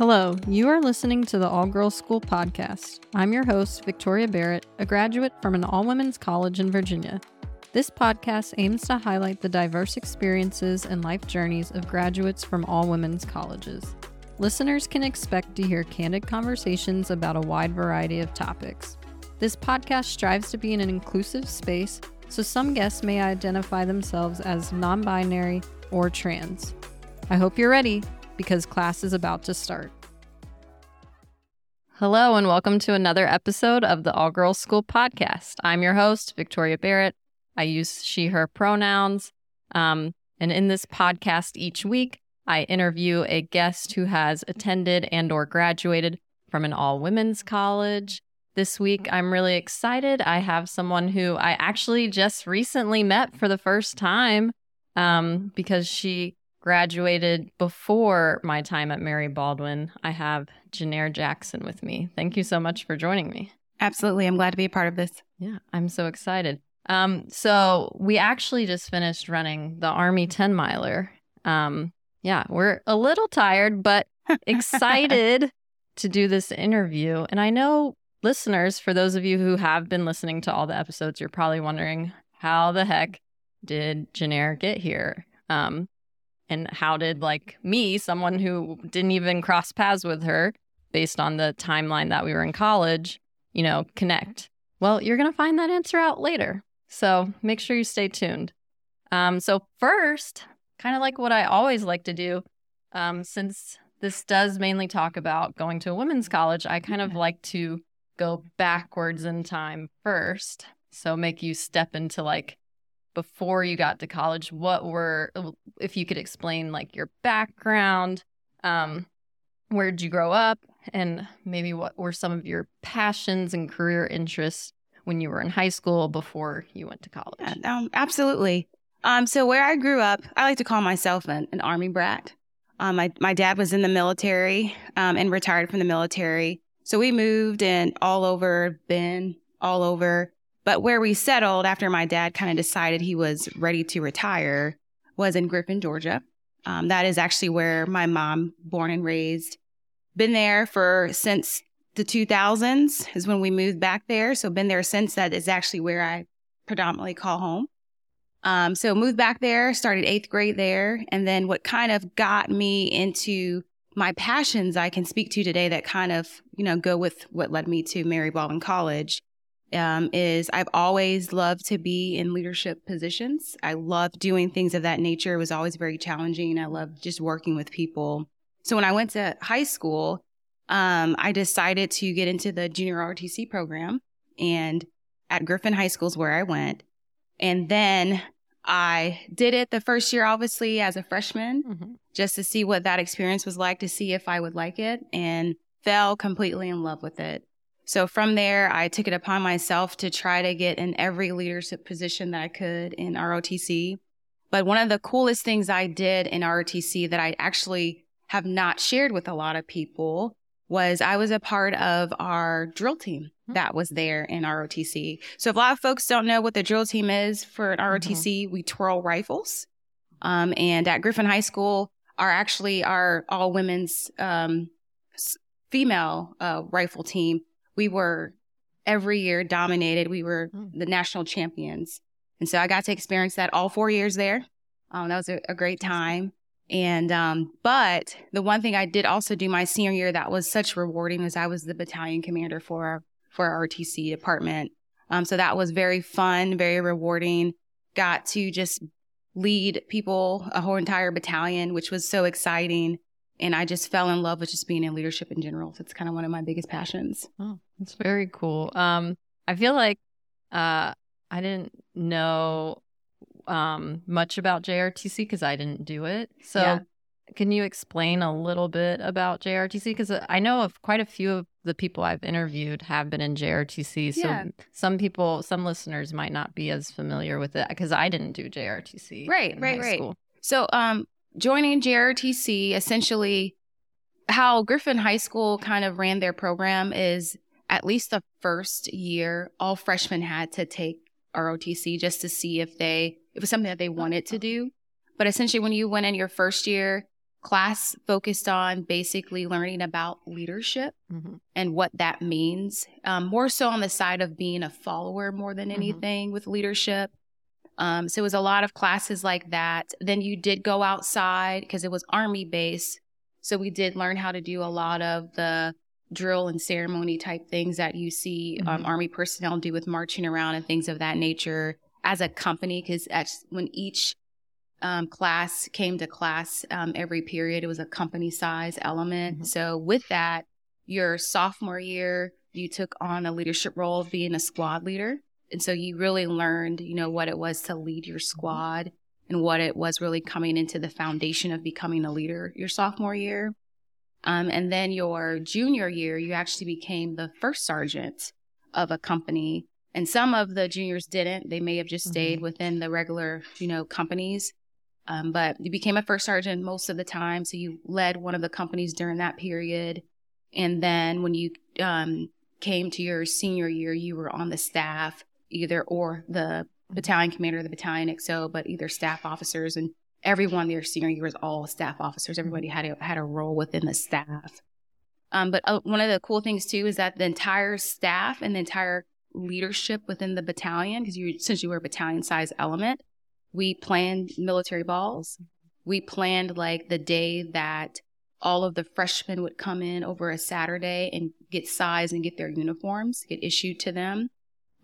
Hello, you are listening to the All Girls School podcast. I'm your host, Victoria Barrett, a graduate from an all women's college in Virginia. This podcast aims to highlight the diverse experiences and life journeys of graduates from all women's colleges. Listeners can expect to hear candid conversations about a wide variety of topics. This podcast strives to be in an inclusive space, so some guests may identify themselves as non binary or trans. I hope you're ready because class is about to start. Hello, and welcome to another episode of the All Girls School podcast. I'm your host, Victoria Barrett. I use she, her pronouns. Um, and in this podcast each week, I interview a guest who has attended and or graduated from an all women's college. This week I'm really excited. I have someone who I actually just recently met for the first time um, because she graduated before my time at Mary Baldwin. I have Janaire Jackson with me. Thank you so much for joining me. Absolutely. I'm glad to be a part of this. Yeah, I'm so excited. Um, so we actually just finished running the Army 10 miler. Um, yeah, we're a little tired, but excited to do this interview. And I know listeners, for those of you who have been listening to all the episodes, you're probably wondering how the heck did Janaire get here? Um, and how did like me, someone who didn't even cross paths with her based on the timeline that we were in college, you know, connect? Well, you're going to find that answer out later. So make sure you stay tuned. Um, so, first, kind of like what I always like to do, um, since this does mainly talk about going to a women's college, I kind of like to go backwards in time first. So, make you step into like before you got to college. What were, if you could explain like your background, um, where did you grow up, and maybe what were some of your passions and career interests when you were in high school before you went to college? Um, absolutely. Um, so where I grew up, I like to call myself an, an army brat. Um, my my dad was in the military um, and retired from the military, so we moved and all over, been all over. But where we settled after my dad kind of decided he was ready to retire was in Griffin, Georgia. Um, that is actually where my mom, born and raised, been there for since the 2000s is when we moved back there. So been there since that is actually where I predominantly call home. Um, so moved back there, started eighth grade there. And then what kind of got me into my passions I can speak to today that kind of, you know, go with what led me to Mary Baldwin College um, is I've always loved to be in leadership positions. I love doing things of that nature. It was always very challenging. I love just working with people. So when I went to high school, um, I decided to get into the junior ROTC program and at Griffin High School is where I went. And then I did it the first year, obviously, as a freshman, mm-hmm. just to see what that experience was like, to see if I would like it, and fell completely in love with it. So from there, I took it upon myself to try to get in every leadership position that I could in ROTC. But one of the coolest things I did in ROTC that I actually have not shared with a lot of people was I was a part of our drill team hmm. that was there in ROTC. So if a lot of folks don't know what the drill team is for an ROTC, mm-hmm. we twirl rifles. Um, and at Griffin High School, are actually our all women's um, female uh, rifle team. We were every year dominated. We were mm. the national champions. And so I got to experience that all four years there. Um, that was a, a great time. And, um, but the one thing I did also do my senior year that was such rewarding was I was the battalion commander for our, for our ROTC department. Um, so that was very fun, very rewarding. Got to just lead people, a whole entire battalion, which was so exciting. And I just fell in love with just being in leadership in general. So it's kind of one of my biggest passions. Oh, that's very cool. Um, I feel like, uh, I didn't know um, much about JROTC because I didn't do it. So, yeah. can you explain a little bit about JROTC? Because I know of quite a few of the people I've interviewed have been in JROTC. So, yeah. some people, some listeners might not be as familiar with it because I didn't do JROTC. Right, right, right. School. So, um, joining JROTC essentially how Griffin High School kind of ran their program is at least the first year, all freshmen had to take ROTC just to see if they it was something that they wanted to do. But essentially, when you went in your first year, class focused on basically learning about leadership Mm-hmm. and what that means, um, more so on the side of being a follower more than Mhm. anything with leadership. Um, so it was a lot of classes like that. Then you did go outside because it was army base. So we did learn how to do a lot of the drill and ceremony type things that you see um, Mhm. army personnel do with marching around and things of that nature as a company. Because when each um, class came to class um, every period, it was a company size element. Mhm. So with that, your sophomore year, you took on a leadership role of being a squad leader. And so you really learned, you know, what it was to lead your squad and what it was really coming into the foundation of becoming a leader your sophomore year. Um, and then your junior year, you actually became the first sergeant of a company. And some of the juniors didn't. They may have just stayed Mhm. within the regular, you know, companies. Um, but you became a first sergeant most of the time. So you led one of the companies during that period. And then when you um, came to your senior year, you were on the staff either or the battalion commander, the battalion XO, but either staff officers and everyone their senior year was all staff officers. Everybody had a, had a role within the staff. Um, but uh, one of the cool things too is that the entire staff and the entire leadership within the battalion, because you since you were a battalion size element, we planned military balls. We planned like the day that all of the freshmen would come in over a Saturday and get sized and get their uniforms get issued to them.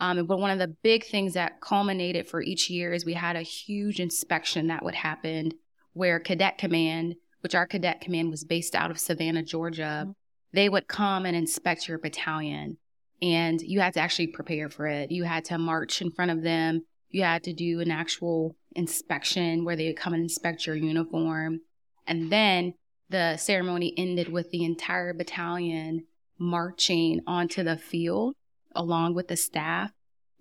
Um, but one of the big things that culminated for each year is we had a huge inspection that would happen where Cadet Command, which our Cadet Command was based out of Savannah, Georgia, they would come and inspect your battalion. And you had to actually prepare for it. You had to march in front of them. You had to do an actual inspection where they would come and inspect your uniform. And then the ceremony ended with the entire battalion marching onto the field along with the staff.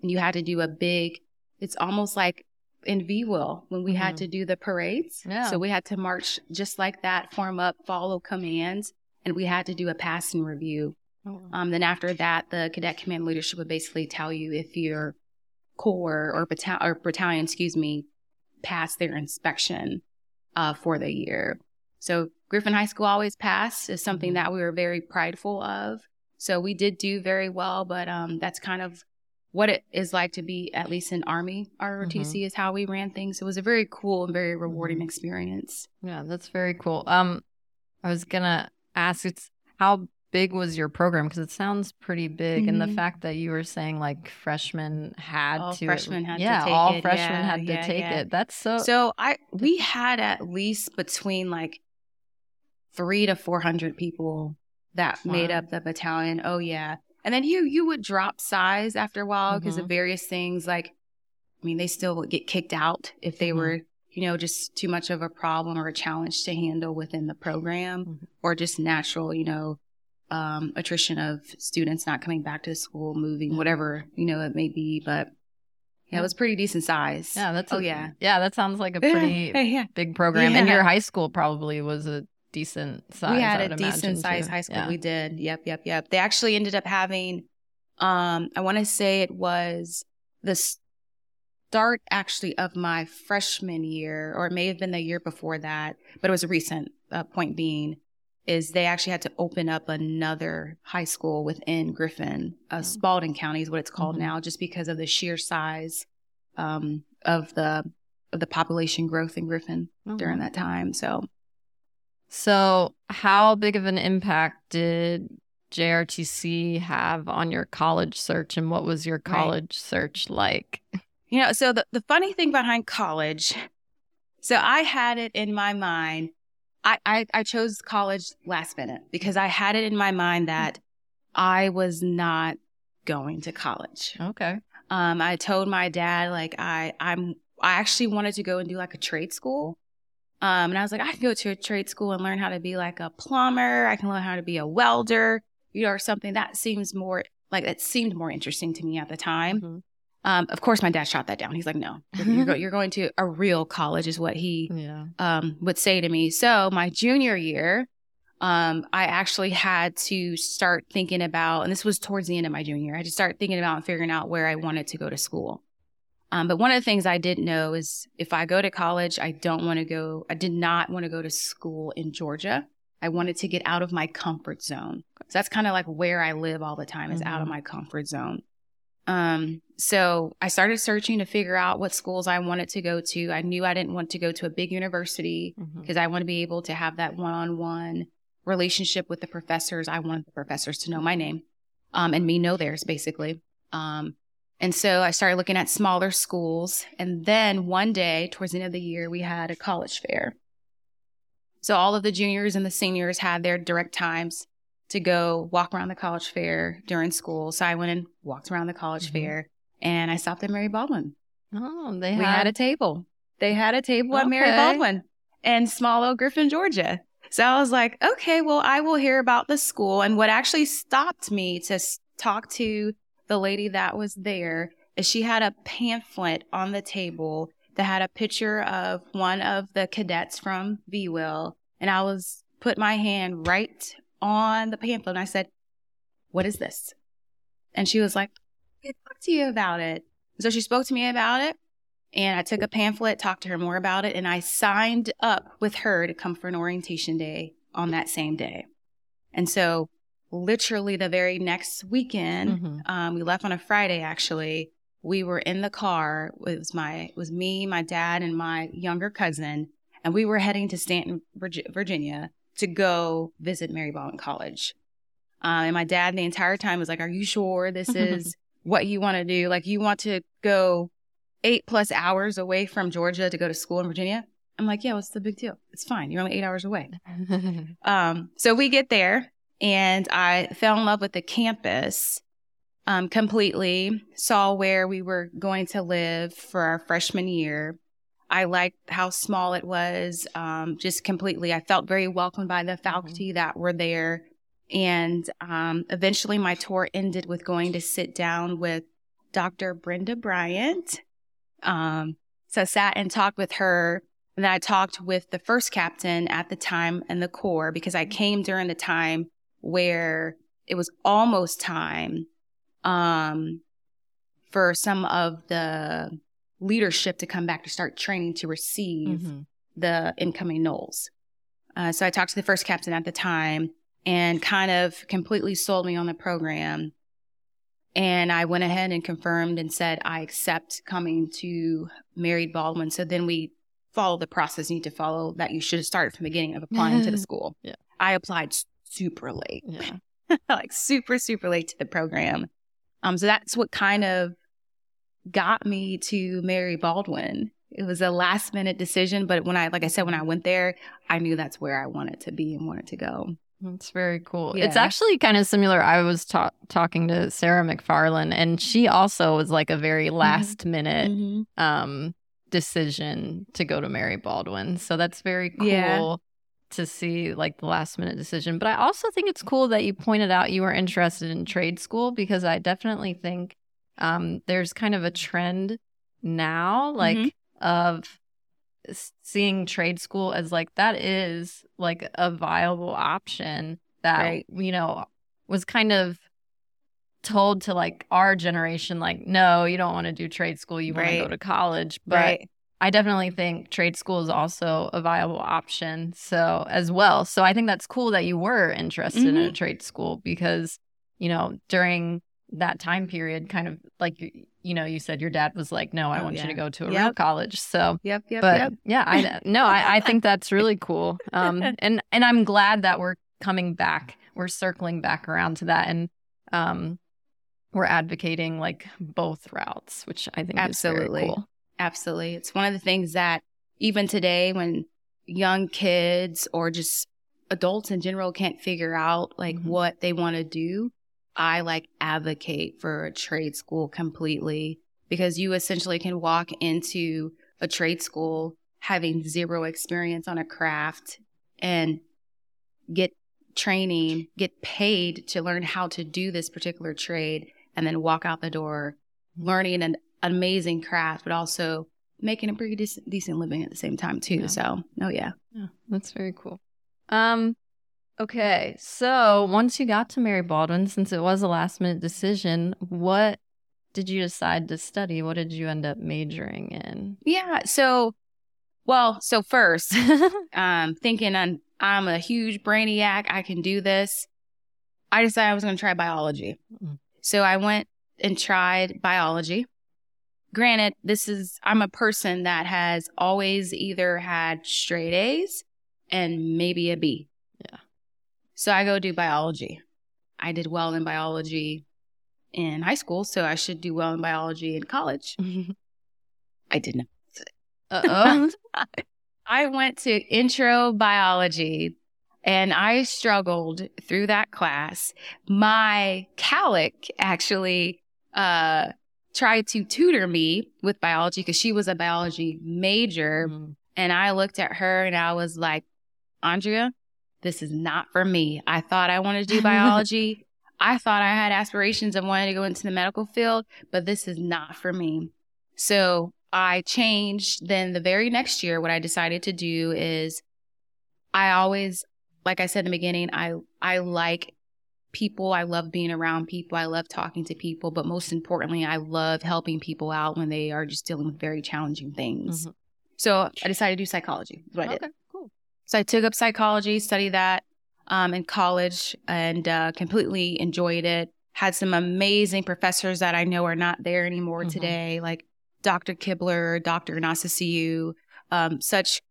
And you had to do a big, it's almost like in VWIL when we had Mhm. to do the parades. Yeah. So we had to march just like that, form up, follow commands, and we had to do a passing review. Um, then after that, the cadet command leadership would basically tell you if your corps or, battalion, or battalion, excuse me, passed their inspection uh, for the year. So Griffin High School always passed is something Mhm. that we were very prideful of. So we did do very well, but um, that's kind of what it is like to be at least in Army ROTC is how we ran things. It was a very cool and very rewarding Mhm. experience. Yeah, that's very cool. Um, I was gonna ask, it's how big was your program? Because it sounds pretty big, and the Mhm. fact that you were saying like freshmen had All to, freshmen had to yeah, take all it. freshmen Yeah, had to yeah, take yeah. it. That's so. So I we had at least between like three to four hundred people that made up the battalion. Oh yeah, and then you you would drop size after a while because Mhm. of various things. Like, I mean, they still would get kicked out if they Mhm. were you know just too much of a problem or a challenge to handle within the program, Mhm. or just natural you know um, attrition of students not coming back to school, moving, whatever you know it may be. But yeah, Yeah. it was pretty decent size. yeah, that's oh a- yeah. yeah. That sounds like a pretty yeah, yeah. big program, and your high school probably was a decent size. we had a decent too. high school. Yeah. We did. Yep, yep, yep. They actually ended up having, um, I want to say it was the start actually of my freshman year, or it may have been the year before that, but it was a recent. Uh, point being, is they actually had to open up another high school within Griffin, uh. Spalding County is what it's called Mhm. now, just because of the sheer size um, of the of the population growth in Griffin Oh, during that time. So So, how big of an impact did JROTC have on your college search, and what was your Right. college search like? You know, so the, the funny thing behind college, so I had it in my mind. I, I, I chose college last minute because I had it in my mind that I was not going to college. Okay. Um, I told my dad like I I'm I actually wanted to go and do like a trade school. Um, and I was like, I can go to a trade school and learn how to be like a plumber. I can learn how to be a welder, you know, or something that seems more like it seemed more interesting to me at the time. Mhm. Um, of course, my dad shot that down. He's like, no, you're, you're, go- you're going to a real college, is what he Yeah. um, would say to me. So, my junior year, um, I actually had to start thinking about, and this was towards the end of my junior year, I had to start thinking about and figuring out where I wanted to go to school. Um, but one of the things I did know is if I go to college, I don't want to go, I did not want to go to school in Georgia. I wanted to get out of my comfort zone. So that's kind of like where I live all the time is mm-hmm. out of mm-hmm. my comfort zone. Um, so I started searching to figure out what schools I wanted to go to. I knew I didn't want to go to a big university because mm-hmm. I want to be able to have that one-on-one relationship with the professors. I wanted the professors to know my name, um, and me know theirs basically. Um, and so I started looking at smaller schools. And then one day, towards the end of the year, we had a college fair. So all of the juniors and the seniors had their direct times to go walk around the college fair during school. So I went and walked around the college mm-hmm. fair and I stopped at Mary Baldwin. Oh, they we had, had a table. They had a table okay. at Mary Baldwin in small old Griffin, Georgia. So I was like, okay, well, I will hear about the school. And what actually stopped me to talk to the lady that was there is she had a pamphlet on the table that had a picture of one of the cadets from VWIL. And I was put my hand right on the pamphlet and I said, What is this? And she was like, I talk to you about it. So she spoke to me about it and I took a pamphlet, talked to her more about it, and I signed up with her to come for an orientation day on that same day. And so literally the very next weekend, mm-hmm. um, we left on a Friday actually. We were in the car. It was my it was me, my dad, and my younger cousin, and we were heading to Staunton, Virginia, to go visit Mary Baldwin College. Uh, and my dad, the entire time, was like, "Are you sure this is what you want to do? Like, you want to go eight plus hours away from Georgia to go to school in Virginia?" I'm like, "Yeah, what's the big deal? It's fine. You're only eight hours away." um, so we get there, and I fell in love with the campus um, completely, saw where we were going to live for our freshman year. I liked how small it was, um, just completely. I felt very welcomed by the mm-hmm. faculty mm-hmm. that were there. And um, eventually, my tour ended with going to sit down with Dr. Brenda Bryant. Um, so I sat and talked with her. And then I talked with the first captain at the time and the corps because I came during the time where it was almost time um, for some of the leadership to come back to start training to receive mm-hmm. the incoming NOLS. Uh, so I talked to the first captain at the time and kind of completely sold me on the program. And I went ahead and confirmed and said, I accept coming to Mary Baldwin. So then we follow the process you need to follow that you should have started from the beginning of applying to the school. Yeah. I applied super late. Yeah. like super, super late to the program. Um, so that's what kind of got me to Mary Baldwin. It was a last minute decision, but when I, like I said, when I went there, I knew that's where I wanted to be and wanted to go. That's very cool. Yeah. It's actually kind of similar. I was ta- talking to Sarah McFarland, and she also was like a very mm-hmm. last minute mm-hmm. um, decision to go to Mary Baldwin. So that's very cool. Yeah to see like the last minute decision. But I also think it's cool that you pointed out you were interested in trade school because I definitely think um, there's kind of a trend now, like mm-hmm. of seeing trade school as like that is like a viable option that right. you know was kind of told to like our generation like no you don't want to do trade school you right. want to go to college but right. I definitely think trade school is also a viable option. So, as well. So, I think that's cool that you were interested mm-hmm. in a mm-hmm. trade school because, you know, during that time period, kind of like, you know, you said your dad was like, no, I oh, want yeah. you to go to a yep. real college. So, yep, yep, but yep. yeah, I no, I, I think that's really cool. Um, and, and I'm glad that we're coming back, we're circling back around to that. And, um, we're advocating like both routes, which I think Absolutely. cool. Absolutely. It's one of the things that even today, when young kids or just adults in general can't figure out like mm-hmm. what they want to do, I like advocate for a trade school completely because you essentially can walk into a trade school having zero experience on a craft and get training, get paid to learn how to do this particular trade, and then walk out the door learning an amazing craft, but also making a pretty decent, decent living at the same time too. Yeah. So, oh yeah. Yeah, that's very cool. Um, okay, so once you got to Mary Baldwin, since it was a last minute decision, what did you decide to study? What did you end up majoring in? Yeah. So, well, so first, um, thinking I'm, I'm a huge brainiac, I can do this. I decided I was going to try biology. Mm. So I went and tried biology. Granted, this is, I'm a person that has always either had straight A's and maybe a B. Yeah. So I go do biology. I did well in biology in high school, so I should do well in biology in college. I did not. Uh oh. I went to intro biology and I struggled through that class. My CALIC actually uh, tried to tutor me with biology because she was a biology major. Mhm. And I looked at her and I was like, Andrea, this is not for me. I thought I wanted to do biology. I thought I had aspirations of wanting to go into the medical field, but this is not for me. So I changed. Then the very next year, what I decided to do is I always, like I said in the beginning, I, I like people. I love being around people. I love talking to people. But most importantly, I love helping people out when they are just dealing with very challenging things. Mhm. So I decided to do psychology. what I did. Cool. So I took up psychology, studied that um, in college, and uh, completely enjoyed it. Had some amazing professors that I know are not there anymore Mhm. today, like Dr. Kibler, Dr. Nasasiu, um, such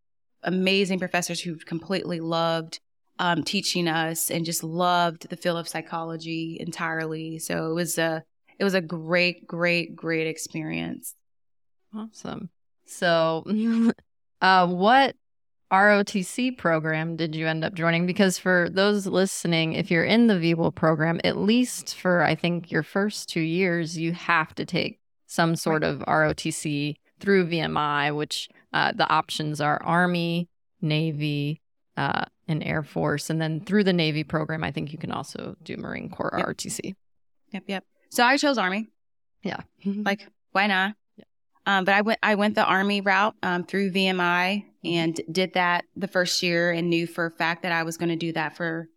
amazing professors who completely loved um, teaching us and just loved the field of psychology entirely. So it was a it was a great, great, great experience. Awesome. So, uh, what ROTC program did you end up joining? Because for those listening, if you're in the VWIL program, at least for I think your first two years, you have to take some sort of ROTC through VMI, which uh, the options are Army, Navy, uh, and Air Force. And then through the Navy program, I think you can also do Marine Corps Yep. ROTC. Yep, yep. So I chose Army. Yeah. like why not um, but i went i went the army route um, through vmi and did that the first year and knew for a fact that i was going to do that for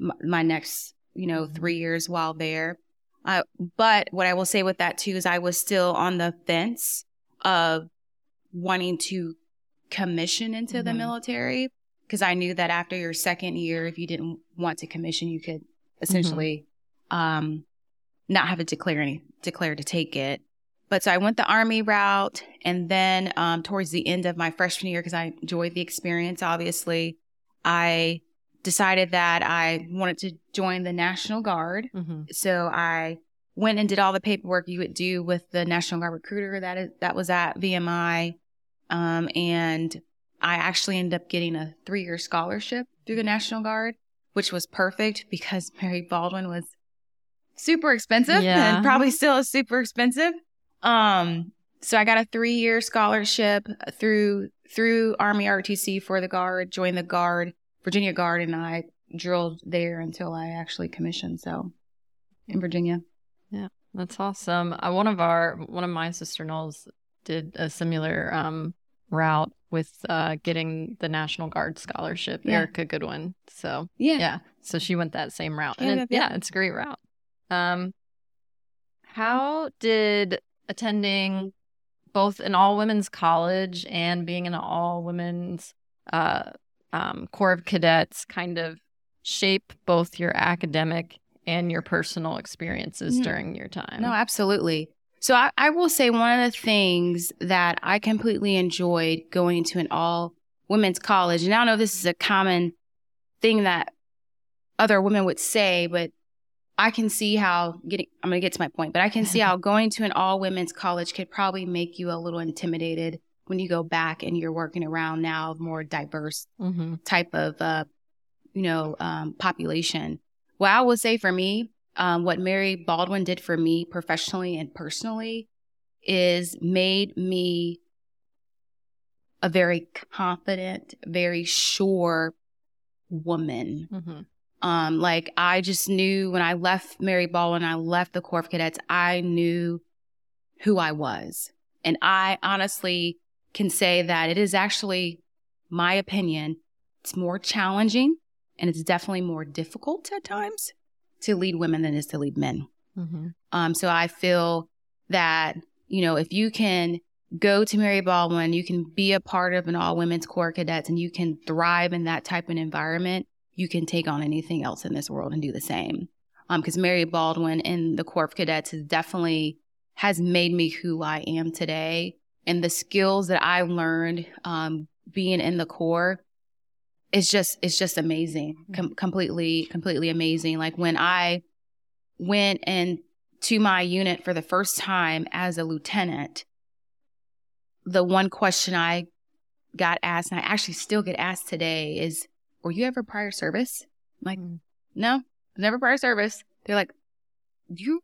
m- my next you know Mhm. three years while there uh, but what i will say with that too is i was still on the fence of wanting to commission into the Mhm. military because i knew that after your second year if you didn't want to commission you could essentially um, not have to declare any declare to take it. But so I went the army route, and then um, towards the end of my freshman year, because I enjoyed the experience, obviously, I decided that I wanted to join the National Guard. Mhm. So I went and did all the paperwork you would do with the National Guard recruiter that is, that was at VMI, um, and I actually ended up getting a three year scholarship through the National Guard, which was perfect because Mary Baldwin was super expensive Yeah. and probably still is super expensive. Um, so I got a three year scholarship through through Army ROTC for the Guard, joined the Guard, Virginia Guard, and I drilled there until I actually commissioned. So in Virginia. Yeah, that's awesome. Uh, one of our one of my sister Knowles did a similar um, route with uh, getting the National Guard scholarship, Yeah. Erica Goodwin. So Yeah. yeah, so she went that same route, Yeah, and yeah, it, yeah. it's a great route. Um, how did attending both an all women's college and being in an all women's uh, um, Corps of Cadets kind of shape both your academic and your personal experiences during your time? No, absolutely. So I, I will say one of the things that I completely enjoyed going to an all women's college, and I don't know if this is a common thing that other women would say, but I can see how getting I'm gonna get to my point, but I can see how going to an all women's college could probably make you a little intimidated when you go back and you're working around now more diverse Mm-hmm. type of uh, you know um, population. Well, I will say for me, um, what Mary Baldwin did for me professionally and personally is made me a very confident, very sure woman. Mm-hmm. Um, like I just knew when I left Mary Baldwin, I left the Corps of Cadets, I knew who I was. And I honestly can say that it is actually my opinion. It's more challenging and it's definitely more difficult at times to lead women than it is to lead men. Mm-hmm. Um, so I feel that, you know, if you can go to Mary Baldwin, you can be a part of an all women's Corps cadets and you can thrive in that type of environment, you can take on anything else in this world and do the same. Um, because Mary Baldwin and the Corps of Cadets has definitely has made me who I am today. And the skills that I learned um, being in the Corps it's just it's just amazing. Mm. Com- completely completely amazing. Like when i went and to my unit for the first time as a lieutenant the one question i got asked and i actually still get asked today is were you ever prior service? I'm like mm. no never prior service. They're like you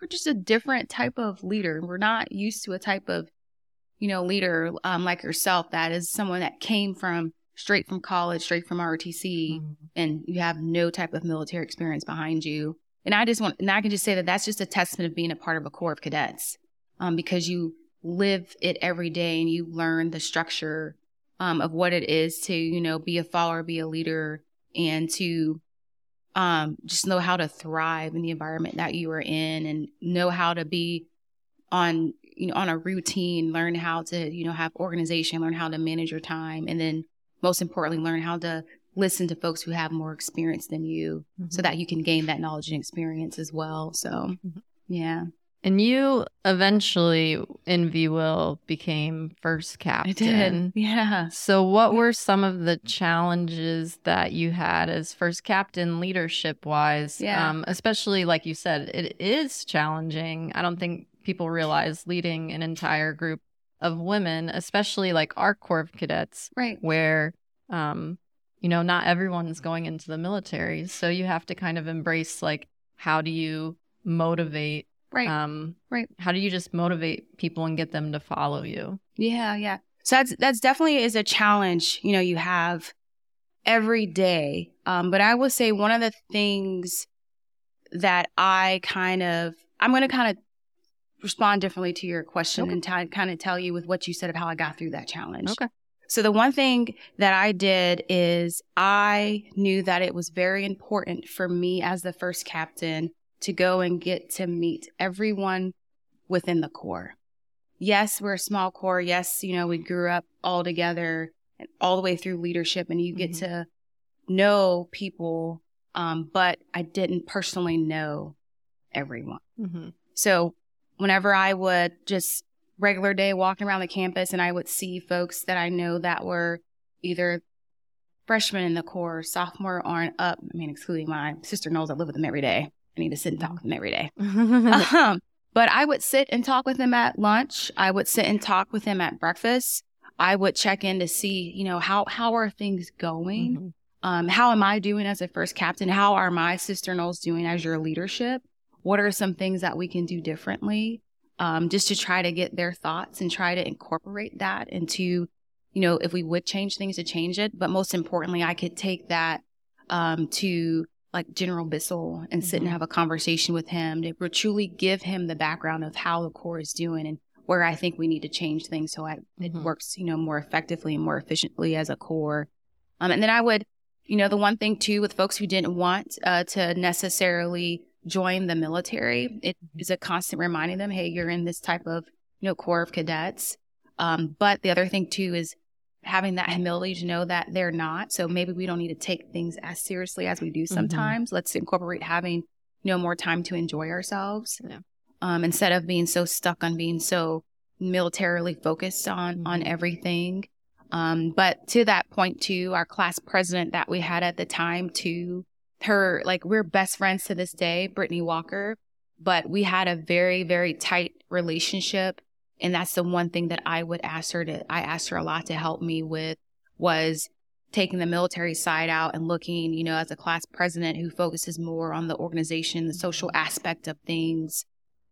you're just a different type of leader. We're not used to a type of you know leader um, like yourself. That is someone that came from straight from college, straight from ROTC, mm-hmm. and you have no type of military experience behind you. And I just want, and I can just say that that's just a testament of being a part of a Corps of Cadets, um, because you live it every day and you learn the structure um, of what it is to, you know, be a follower, be a leader, and to um, just know how to thrive in the environment that you are in, and know how to be on, you know, on a routine. Learn how to, you know, have organization, learn how to manage your time, and then most importantly, learn how to listen to folks who have more experience than you mm-hmm. so that you can gain that knowledge and experience as well. So, mm-hmm. yeah. And you eventually in VWIL became first captain. I did. Yeah. So what were some of the challenges that you had as first captain leadership wise? Yeah. Um, especially like you said, it is challenging. I don't think people realize leading an entire group of women, especially like our Corps of Cadets, right? Where, um, you know, not everyone's going into the military, so you have to kind of embrace like how do you motivate, right? Um, right. How do you just motivate people and get them to follow you? Yeah, yeah. So that's that's definitely is a challenge. You know, you have every day. Um, but I will say one of the things that I kind of I'm going to kind of respond differently to your question okay. and t- kind of tell you with what you said of how I got through that challenge. Okay. So the one thing that I did is I knew that it was very important for me as the first captain to go and get to meet everyone within the Corps. Yes, we're a small Corps. Yes, you know, we grew up all together and all the way through leadership and you get mm-hmm. to know people. Um, but I didn't personally know everyone. Mm-hmm. So whenever I would just regular day walking around the campus and I would see folks that I know that were either freshmen in the Corps, sophomore or up. I mean, excluding my sister knows I live with them every day. I need to sit and talk with them every day. um, but I would sit and talk with them at lunch. I would sit and talk with them at breakfast. I would check in to see, you know, how how are things going? Mm-hmm. Um, how am I doing as a first captain? How are my sister Knowles doing as your leadership? What are some things that we can do differently um, just to try to get their thoughts and try to incorporate that into you know if we would change things to change it but most importantly i could take that um, to like general bissell and sit mm-hmm. and have a conversation with him to truly give him the background of how the Corps is doing and where i think we need to change things so I, mm-hmm. it works you know more effectively and more efficiently as a Corps um, and then i would you know the one thing too with folks who didn't want uh, to necessarily join the military, it is a constant reminding them, hey, you're in this type of, you know, Corps of Cadets. Um, but the other thing too is having that humility to know that they're not. So maybe we don't need to take things as seriously as we do mm-hmm. sometimes. Mm-hmm. Let's incorporate having, you know, more time to enjoy ourselves. Yeah. Um, instead of being so stuck on being so militarily focused on mm-hmm. on everything. Um, but to that point too, our class president that we had at the time too her, like, we're best friends to this day, Brittany Walker, but we had a very, very tight relationship. And that's the one thing that I would ask her to, I asked her a lot to help me with was taking the military side out and looking, you know, as a class president who focuses more on the organization, the social aspect of things.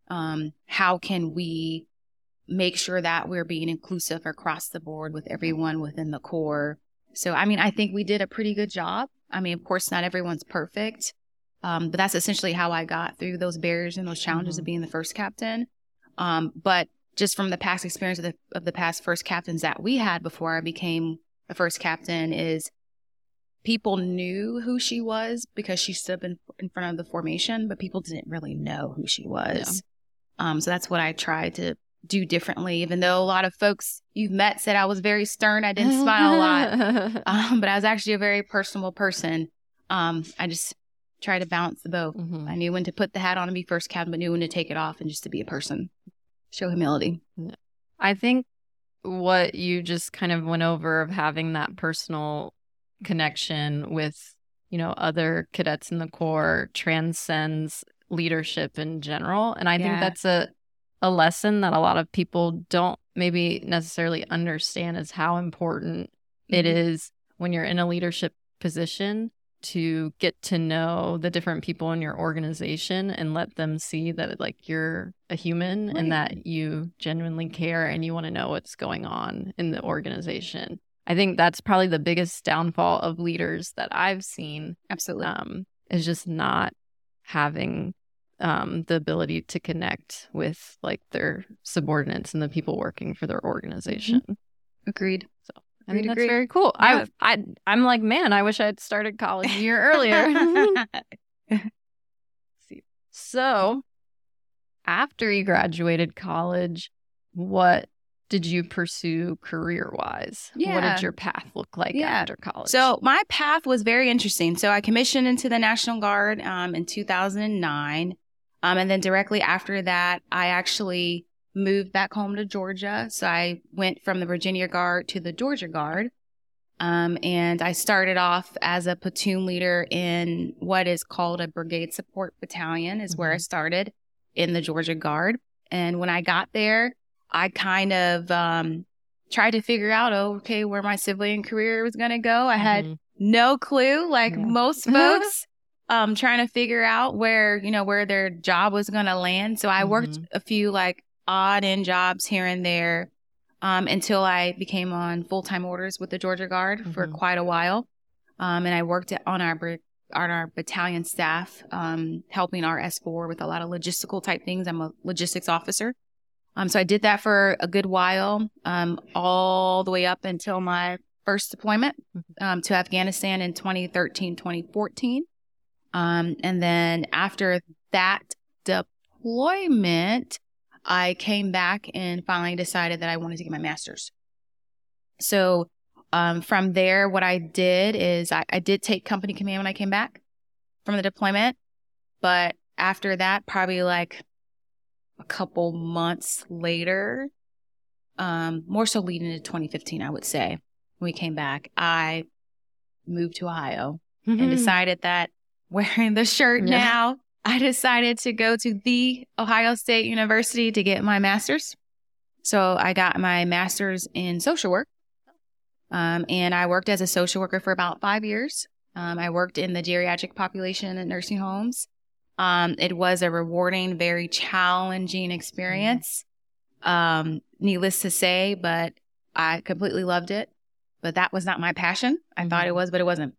Um, how can we make sure that we're being inclusive across the board with everyone within the Corps? So, I mean, I think we did a pretty good job. I mean, of course, not everyone's perfect, um, but that's essentially how I got through those barriers and those challenges mm-hmm. of being the first captain. Um, but just from the past experience of the, of the past first captains that we had before I became a first captain is people knew who she was because she stood in, in front of the formation, but people didn't really know who she was. Um, so that's what I tried to do differently. Even though a lot of folks you've met said I was very stern, I didn't smile a lot, um, but I was actually a very personable person. Um, I just try to balance the both. Mhm. I knew when to put the hat on and be first captain, but knew when to take it off and just to be a person, show humility. I think what you just kind of went over of having that personal connection with, you know, other cadets in the Corps transcends leadership in general. And I think that's a a lesson that a lot of people don't maybe necessarily understand is how important it Mhm. is when you're in a leadership position to get to know the different people in your organization and let them see that like you're a human Right. and that you genuinely care and you want to know what's going on in the organization. I think that's probably the biggest downfall of leaders that I've seen Absolutely. um, is just not having um, the ability to connect with like their subordinates and the people working for their organization. Agreed. So I think Agreed, that's agreed. very cool. Yeah. I, I, I'm like, man, I wish I'd started college a year earlier. so, after you graduated college, what did you pursue career wise? Yeah. What did your path look like Yeah. after college? So my path was very interesting. So I commissioned into the National Guard um, in 2009, um, and then directly after that, I actually moved back home to Georgia. So I went from the Virginia Guard to the Georgia Guard, um, and I started off as a platoon leader in what is called a Brigade Support Battalion. Is where I started in the Georgia Guard, and when I got there, I kind of um, tried to figure out, oh, okay, where my civilian career was going to go. I had Mhm. no clue, like Yeah. most folks, um, trying to figure out where, you know, where their job was going to land. So I worked Mhm. a few like odd end jobs here and there um, until I became on full time orders with the Georgia Guard for Mhm. quite a while. Um, and I worked on our on our battalion staff, um, helping our S4 with a lot of logistical type things. I'm a logistics officer. Um, so I did that for a good while, um, all the way up until my first deployment um, to Afghanistan in 2013, 2014. Um, and then after that deployment, I came back and finally decided that I wanted to get my master's. So um, from there, what I did is I, I did take company command when I came back from the deployment. But after that, probably like a couple months later, um, more so leading into 2015, I would say, when we came back, I moved to Ohio and decided that wearing the shirt Yeah. now, I decided to go to the Ohio State University to get my master's. So I got my master's in social work. Um, and I worked as a social worker for about five years. Um, I worked in the geriatric population at nursing homes. Um, it was a rewarding, very challenging experience. Um, needless to say, but I completely loved it. But that was not my passion. I thought it Mhm. was, but it wasn't.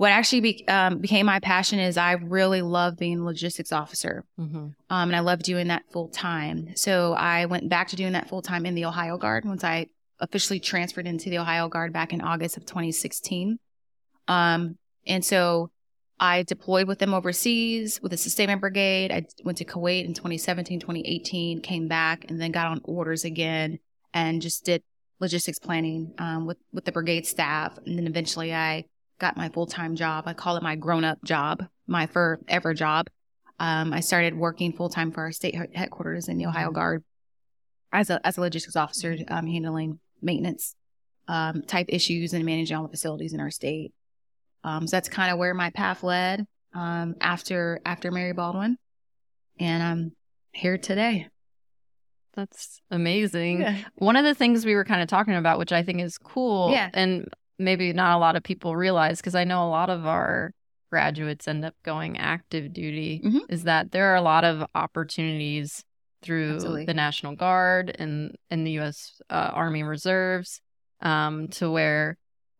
What actually be, um, became my passion is I really love being a logistics officer. Mhm. Um, and I love doing that full time. So I went back to doing that full time in the Ohio Guard once I officially transferred into the Ohio Guard back in August of 2016. Um, and so I deployed with them overseas with the Sustainment Brigade. I went to Kuwait in 2017, 2018, came back and then got on orders again and just did logistics planning um, with, with the brigade staff. And then eventually I got my full time job. I call it my grown up job, my forever job. Um, I started working full time for our state headquarters in the Ohio Mhm. Guard as a as a logistics officer, um, handling maintenance um, type issues and managing all the facilities in our state. Um, so that's kind of where my path led um, after after Mary Baldwin, and I'm here today. That's amazing. One of the things we were kind of talking about, which I think is cool, Yeah. and maybe not a lot of people realize, because I know a lot of our graduates end up going active duty, Mhm. is that there are a lot of opportunities through Absolutely. the National Guard and and the U.S. Uh, Army Reserves, um, to where,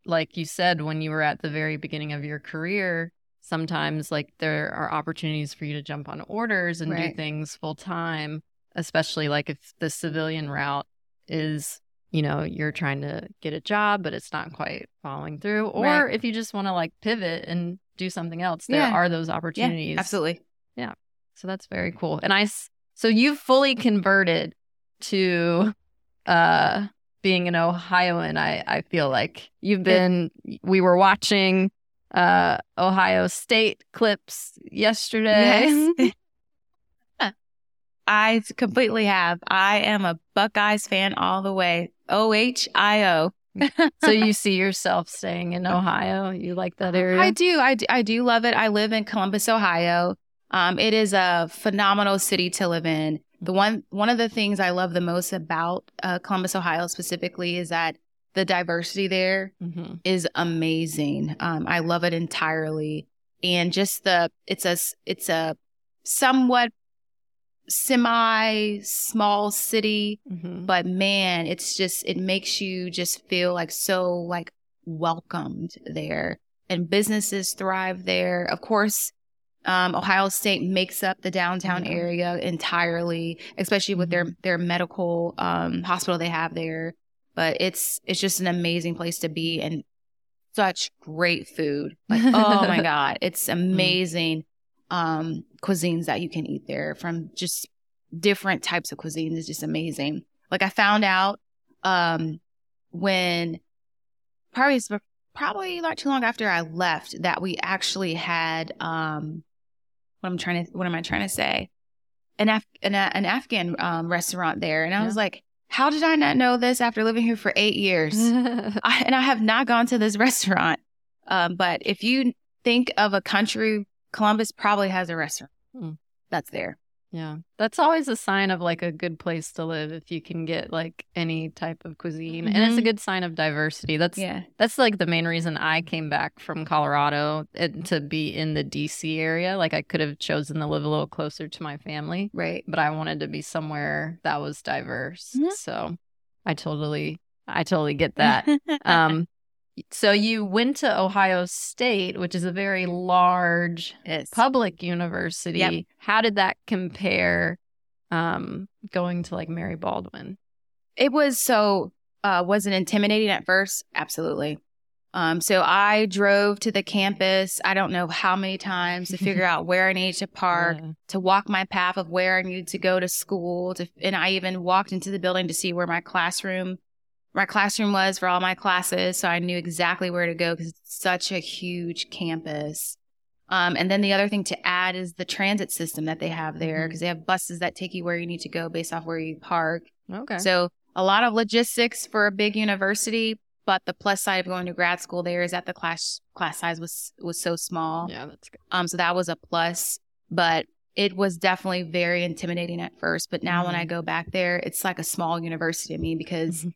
like you said, when you were at the very beginning of your career, sometimes like there are opportunities for you to jump on orders and do things full time especially like if the civilian route is you know you're trying to get a job but it's not quite following through or Right. if you just want to like pivot and do something else there Yeah. are those Yeah, opportunities absolutely. Yeah. So that's very cool and I, So you've fully converted to uh being an Ohioan, I, I feel like. You've been we were watching uh Ohio State clips yesterday. Yes. I completely have. I am a Buckeyes fan all the way. O H I O. so you see yourself staying in Ohio? You like that area? I do. I do, I do love it. I live in Columbus, Ohio. Um, it is a phenomenal city to live in. The one one of the things I love the most about uh, Columbus, Ohio, specifically, is that the diversity there mm-hmm. is amazing. Um, I love it entirely, and just the it's a it's a somewhat semi small city, Mm-hmm. but man, it's just it makes you just feel like so like welcomed there, and businesses thrive there. Of course, um, Ohio State makes up the downtown Mhm. area entirely, especially with their their medical um, hospital they have there. But it's it's just an amazing place to be and such great food. Like oh my god, it's amazing um, cuisines that you can eat there from just different types of cuisines. is just amazing. Like I found out um, when probably probably not too long after I left that we actually had um, what I'm trying to what am I trying to say an Af- an, an Afghan um, restaurant there, and I Yeah. was like, how did I not know this after living here for eight years? I, and I have not gone to this restaurant. Um, but if you think of a country, Columbus probably has a restaurant Hmm. that's there. yeah. That's always a sign of like a good place to live if you can get like any type of cuisine. And it's a Mhm. good sign of diversity. That's Yeah. That's like the main reason I came back from Colorado and to be in the DC area. Like I could have chosen to live a little closer to my family, Right. but I wanted to be somewhere that was diverse. Mhm. So I totally I totally get that. um so you went to Ohio State, which is a very large Yes. public university. Yep. How did that compare um going to like Mary Baldwin? It was so uh was it intimidating at first? Absolutely. Um so I drove to the campus I don't know how many times to figure out where I needed to park, Yeah. to walk my path of where I needed to go to school to and I even walked into the building to see where my classroom my classroom was for all my classes so I knew exactly where to go because it's such a huge campus. Um, and then the other thing to add is the transit system that they have there because they have buses that take you where you need to go based off where you park. Okay. So a lot of logistics for a big university, but the plus side of going to grad school there is that the class class size was was so small. yeah, that's good. Um, so that was a plus, but it was definitely very intimidating at first. But now when Mhm. I go back there, it's like a small university to me because Mhm.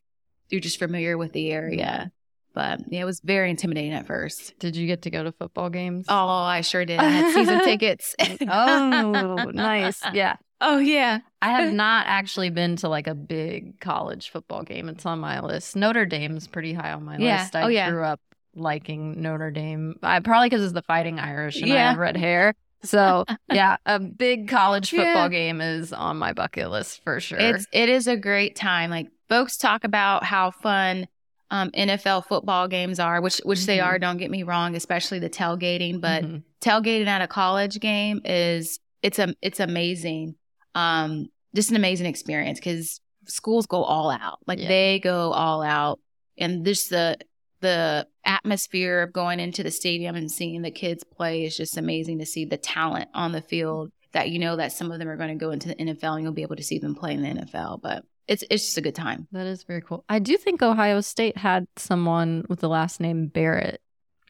You're just familiar with the area. Mm-hmm. But yeah, it was very intimidating at first. Did you get to go to football games? Oh, I sure did. I had season tickets. oh, nice. Yeah. Oh yeah. I have not actually been to like a big college football game. It's on my list. Notre Dame's pretty high on my Yeah. list. Oh, I Oh, yeah. grew up liking Notre Dame. I probably because it's the Fighting Irish and I have red hair. So yeah, a big college football Yeah. game is on my bucket list for sure. It's it is a great time. Like folks talk about how fun um, NFL football games are, which which they Mhm. are. Don't get me wrong, especially the tailgating. But Mhm. tailgating at a college game is it's a it's amazing. Um, just an amazing experience because schools go all out. Like Yeah. they go all out, and just the the atmosphere of going into the stadium and seeing the kids play is just amazing to see the talent on the field that you know that some of them are going to go into the NFL and you'll be able to see them play in the NFL. But it's it's just a good time. that is very cool. I do think Ohio State had someone with the last name Barrett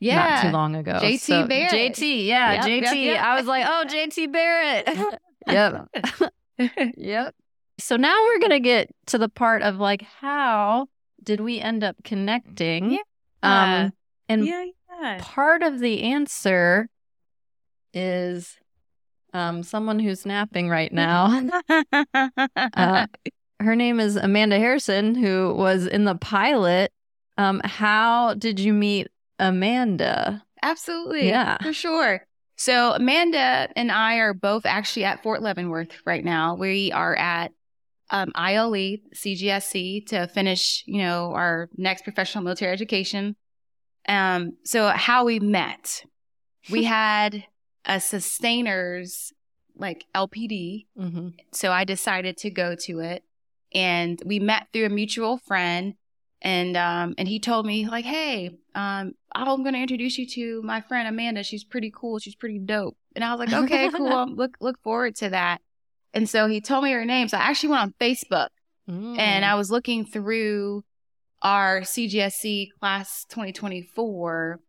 Yeah, not too long ago. JT So- Barrett. JT, yeah, Yep, yep, JT. yep. I was like, oh, JT Barrett. yep. Yep. So now we're going to get to the part of like, how did we end up connecting? Yeah. Um, and yeah, yeah. part of the answer is um, someone who's napping right now. Uh, Her name is Amanda Harrison, who was in the pilot. Um, how did you meet Amanda? Absolutely. Yeah. For sure. So Amanda and I are both actually at Fort Leavenworth right now. We are at um, ILE, CGSC to finish, you know, our next professional military education. Um, so how we met, we had a sustainers like LPD. hmm So I decided to go to it. And we met through a mutual friend. And um, and he told me, like, hey, um, I'm going to introduce you to my friend Amanda. She's pretty cool. She's pretty dope. And I was like, okay, cool. Look look forward to that. And so he told me her name. So I actually went on Facebook Mm. and I was looking through our CGSC class 2024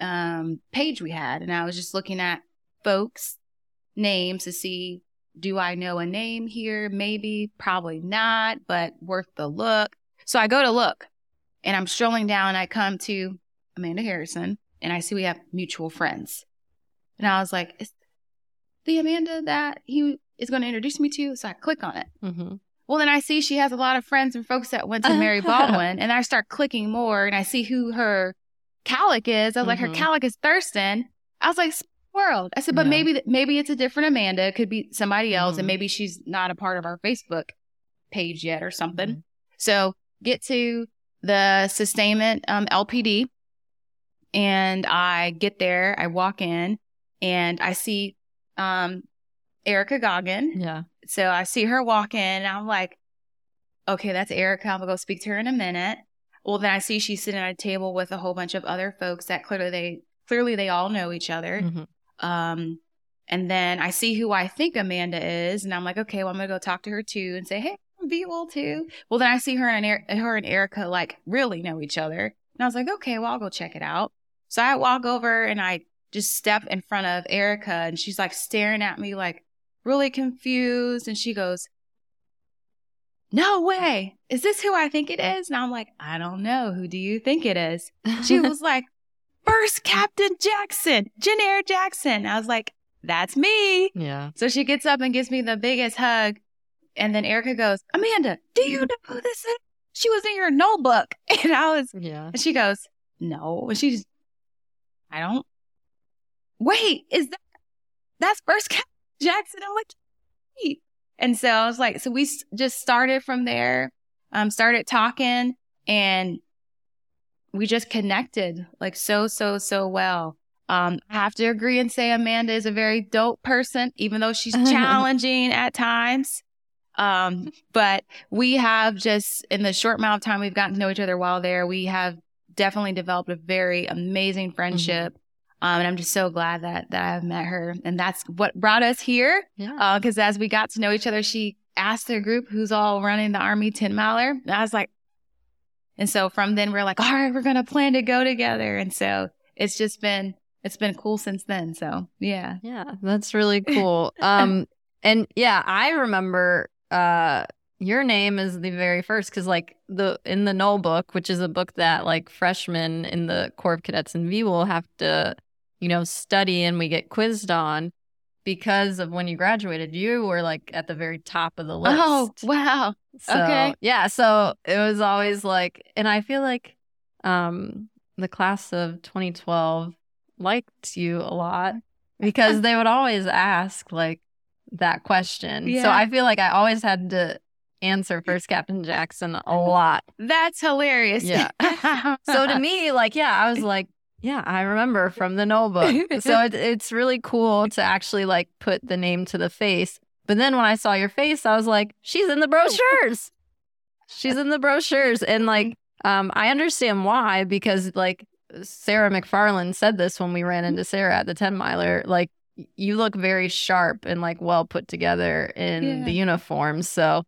um, page we had, and I was just looking at folks' names to see do I know a name here? Maybe, probably not, but worth the look. So I go to look, and I'm strolling down. I come to Amanda Harrison, and I see we have mutual friends, and I was like, "Is the Amanda that he is going to introduce me to?" So I click on it. Mhm. Well, then I see she has a lot of friends and folks that went to Mary Baldwin, and I start clicking more, and I see who her calic is. I was like, her Mhm. calic is Thurston. I was like, world. I said, but maybe maybe it's a different Amanda. It could be somebody else, Mhm. and maybe she's not a part of our Facebook page yet or something. Mhm. So get to the sustainment um, LPD, and I get there. I walk in, and I see um, Erica Goggin. Yeah. So I see her walk in and I'm like, okay, that's Erica. I'm gonna go speak to her in a minute. Well, then I see she's sitting at a table with a whole bunch of other folks that clearly they clearly they all know each other. Mhm. Um, and then I see who I think Amanda is, and I'm like, okay, well, I'm gonna go talk to her too and say, hey, I'm VWIL too. Well, then I see her and er- her and Erica like really know each other, and I was like, okay, well, I'll go check it out. So I walk over and I just step in front of Erica, and she's like staring at me like really confused, and she goes, no way. Is this who I think it is? And I'm like, I don't know. Who do you think it is? She was like, First Captain Jackson, Janaire Jackson. I was like, that's me. yeah. So she gets up and gives me the biggest hug. And then Erica goes, Amanda, do you know who this is? She was in your notebook. And I was, Yeah. and she goes, no. And she's, I don't, wait, is that, that's First Captain Jackson? I'm like, "Wait." and so I was like, so we just started from there, um, started talking and we just connected like so, so, so well. Um, I have to agree and say Amanda is a very dope person, even though she's challenging at times. Um, but we have just in the short amount of time we've gotten to know each other while there, we have definitely developed a very amazing friendship. Um, and I'm just so glad that that I've met her, and that's what brought us here. Yeah. Because as we got to know each other, she asked their group who's all running the Army 10 miler. And I was like, and so from then we're like, all right, we're gonna plan to go together. And so it's just been it's been cool since then. So yeah. Yeah, that's really cool. Um, and yeah, I remember uh your name is the very first because like the in the Knoll book, which is a book that like freshmen in the Corps of Cadets in VWIL have to, you know, study and we get quizzed on because of when you graduated, you were like at the very top of the list. Oh wow. So, Okay. Yeah. So it was always like, and I feel like um, the class of 2012 liked you a lot because they would always ask like that question. So I feel like I always had to answer First Captain Jackson a lot. That's hilarious. Yeah. So to me, like, yeah, I was like, yeah, I remember from the notebook. so it, it's really cool to actually like put the name to the face. But then when I saw your face, I was like, she's in the brochures. She's in the brochures. And like, um, I understand why, because like Sarah McFarland said this when we ran into Sarah at the 10 miler, like, you look very sharp and like well put together in Yeah. the uniform. So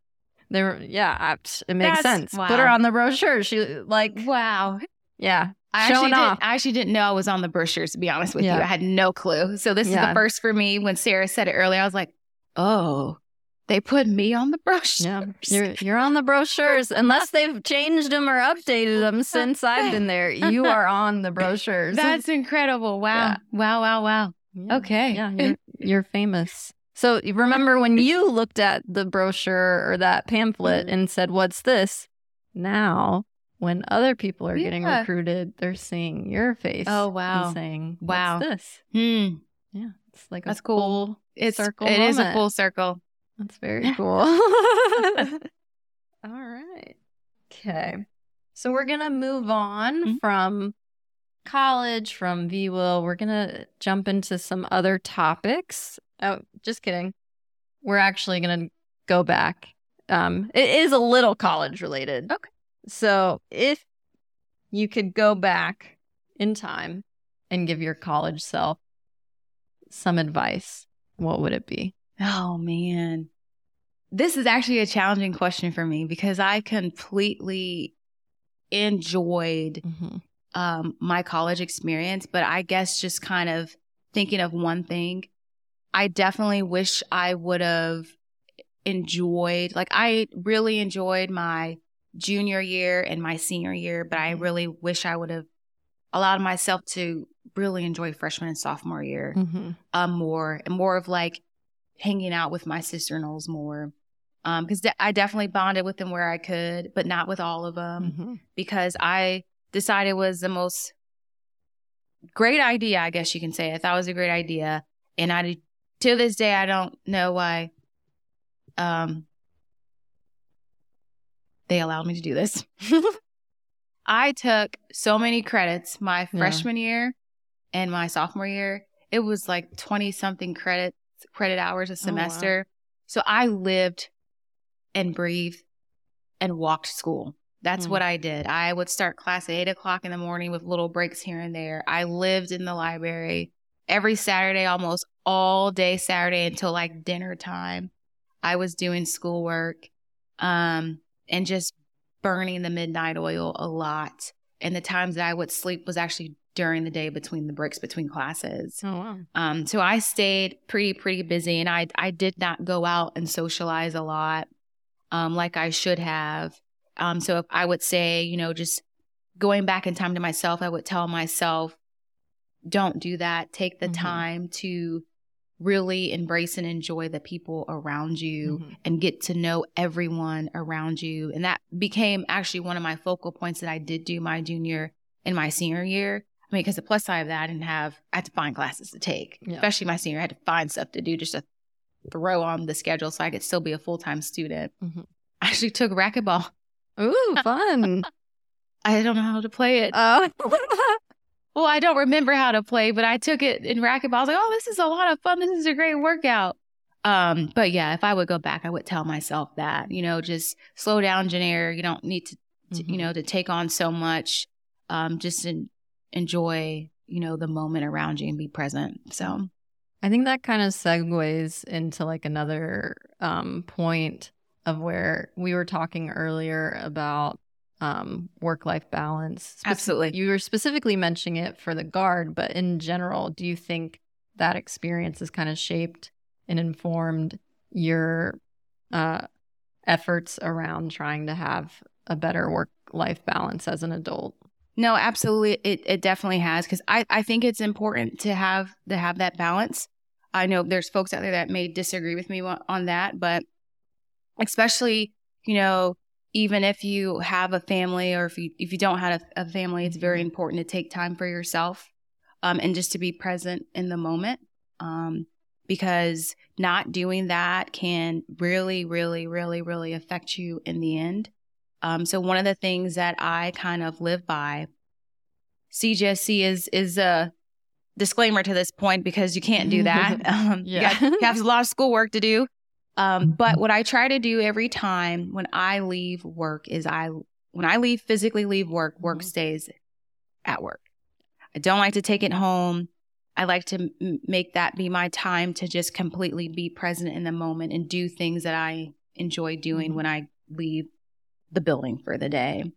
there, yeah, it makes That's- sense. Put her on the brochure. She like, wow. yeah, I Showing actually, off. didn't, I actually didn't know I was on the brochures, to be honest with Yeah. you. I had no clue. So this is the first for me. When Sarah said it earlier, I was like, oh, they put me on the brochures. Yeah, you're you're on the brochures. Unless they've changed them or updated them since I've been there, you are on the brochures. That's incredible. Wow. Yeah. Wow, wow, wow. Yeah. Okay. Yeah, you're you're famous. So remember when you looked at the brochure or that pamphlet mm-hmm. and said, "What's this?" Now, when other people are getting recruited, they're seeing your face. Oh, wow. Saying, Wow. This?" Hmm. Yeah, it's like That's a cool. full It's circle it is a full circle. That's very cool. All right. Okay. So we're going to move on Mhm. from college, from VWIL. We're going to jump into some other topics. Oh, just kidding. we're actually going to go back. Um, it is a little college related. Okay. So if you could go back in time and give your college self some advice, what would it be? Oh, man. This is actually a challenging question for me because I completely enjoyed Mm-hmm. um, my college experience, but I guess just kind of thinking of one thing, I definitely wish I would have enjoyed, like, I really enjoyed my junior year and my senior year, but I Mhm. really wish I would have allowed myself to really enjoy freshman and sophomore year Mm-hmm. um, more and more of like hanging out with my sister Knowles more. Um, because de- I definitely bonded with them where I could, but not with all of them mm-hmm. because I decided it was the most great idea, I guess you can say. I thought it was a great idea. And I, to this day, I don't know why um, they allowed me to do this. I took so many credits my Yeah. freshman year and my sophomore year. It was like 20 something credits, credit hours a Oh, wow. semester. So I lived and breathed and walked school. That's Mm. what I did. I would start class at eight o'clock in the morning with little breaks here and there. I lived in the library every Saturday, almost all day Saturday until like dinner time. I was doing schoolwork um, and just burning the midnight oil a lot. And the times that I would sleep was actually during the day between the breaks between classes. Oh wow. Um, so I stayed pretty, pretty busy and I, I did not go out and socialize a lot, um, like I should have. Um, so if I would say, you know, just going back in time to myself, I would tell myself, don't do that. Take the Mhm. time to really embrace and enjoy the people around you Mhm. and get to know everyone around you. And that became actually one of my focal points that I did do my junior and my senior year. I mean, because the plus side of that, I didn't have, I had to find classes to take, Yeah. especially my senior. I had to find stuff to do just to throw on the schedule so I could still be a full time student. Mhm. I actually took racquetball. Ooh, fun. I don't know how to play it. oh. Well, I don't remember how to play, but I took it in racquetball. I was like, oh, this is a lot of fun. This is a great workout. Um, but yeah, if I would go back, I would tell myself that, you know, just slow down, Janaire. You don't need to, Mm-hmm. you know, to take on so much. Um, just en- enjoy, you know, the moment around you and be present. So I think that kind of segues into like another um, point of where we were talking earlier about um, work life balance. Absolutely. You were specifically mentioning it for the guard, but in general, do you think that experience has kind of shaped and informed your uh, efforts around trying to have a better work life balance as an adult? No, absolutely. It it definitely has because I, I think it's important to have to have that balance. I know there's folks out there that may disagree with me on that, but especially you know even if you have a family or if you if you don't have a, a family, it's very important to take time for yourself um, and just to be present in the moment. Um, because not doing that can really, really, really, really affect you in the end. Um, so one of the things that I kind of live by, CGSC is is a disclaimer to this point because you can't do that. Um, Yeah. you, got, you have a lot of schoolwork to do. Um, but what I try to do every time when I leave work is I when I leave physically leave work, work Mhm. stays at work. I don't like to take it home. I like to m- make that be my time to just completely be present in the moment and do things that I enjoy doing Mhm. when I leave the building for the day.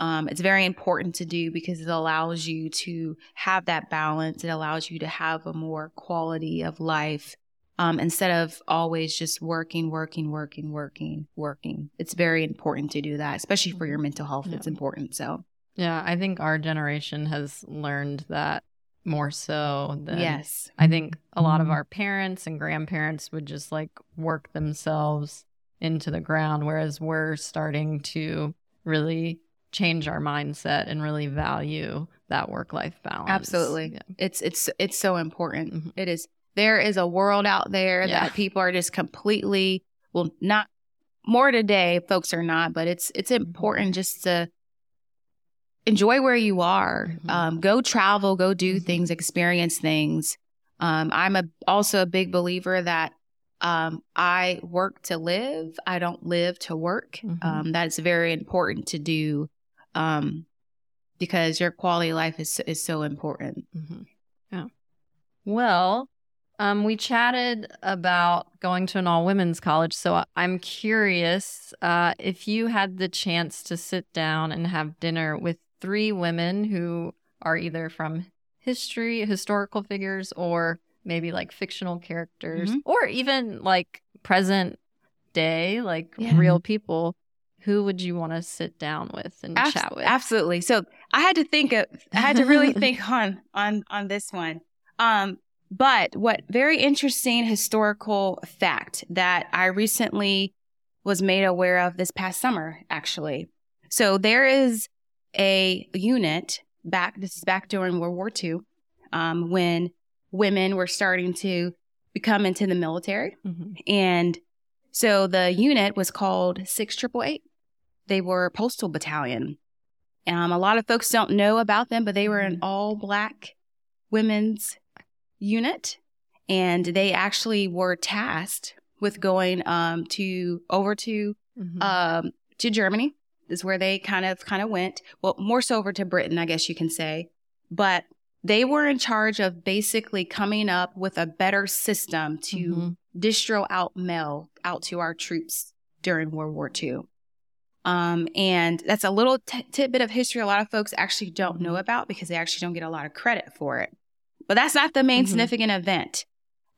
Um, it's very important to do because it allows you to have that balance. It allows you to have a more quality of life um, instead of always just working, working, working, working, working. It's very important to do that, especially for your mental health. It's important. So, Yeah, I think our generation has learned that more so than yes. I think a lot of our parents and grandparents would just like work themselves into the ground, whereas we're starting to really change our mindset and really value that work life balance. Absolutely. Yeah. It's it's it's so important. Mhm. It is. There is a world out there Yeah. that people are just completely well, not more today. Folks are not, but it's it's Mm-hmm. important just to enjoy where you are. Mhm. Um, go travel, go do Mhm. things, experience things. Um, I'm a also a big believer that um, I work to live. I don't live to work. Mhm. Um, that's very important to do um, because your quality of life is is so important. hmm Yeah. Well, um, we chatted about going to an all women's college. So I'm curious uh, if you had the chance to sit down and have dinner with three women who are either from history, historical figures, or maybe like fictional characters, Mhm. or even like present day, like Yeah. real people. Who would you want to sit down with and Abs- chat with? Absolutely. So I had to think of, I had to really think on on on this one. Um, but what very interesting historical fact that I recently was made aware of this past summer, actually. So there is a unit back. This is back during World War II, um, when women were starting to become into the military. Mhm. And so the unit was called 6888. They were a postal battalion. Um, a lot of folks don't know about them, but they were an Mhm. all black women's unit. And they actually were tasked with going um, to over to Mhm. um, to Germany is where they kind of kind of went. Well, more so over to Britain, I guess you can say. But they were in charge of basically coming up with a better system to Mhm. distro out mail out to our troops during World War II. Um, and that's a little t- tidbit of history a lot of folks actually don't know about because they actually don't get a lot of credit for it. But that's not the main Mhm. significant event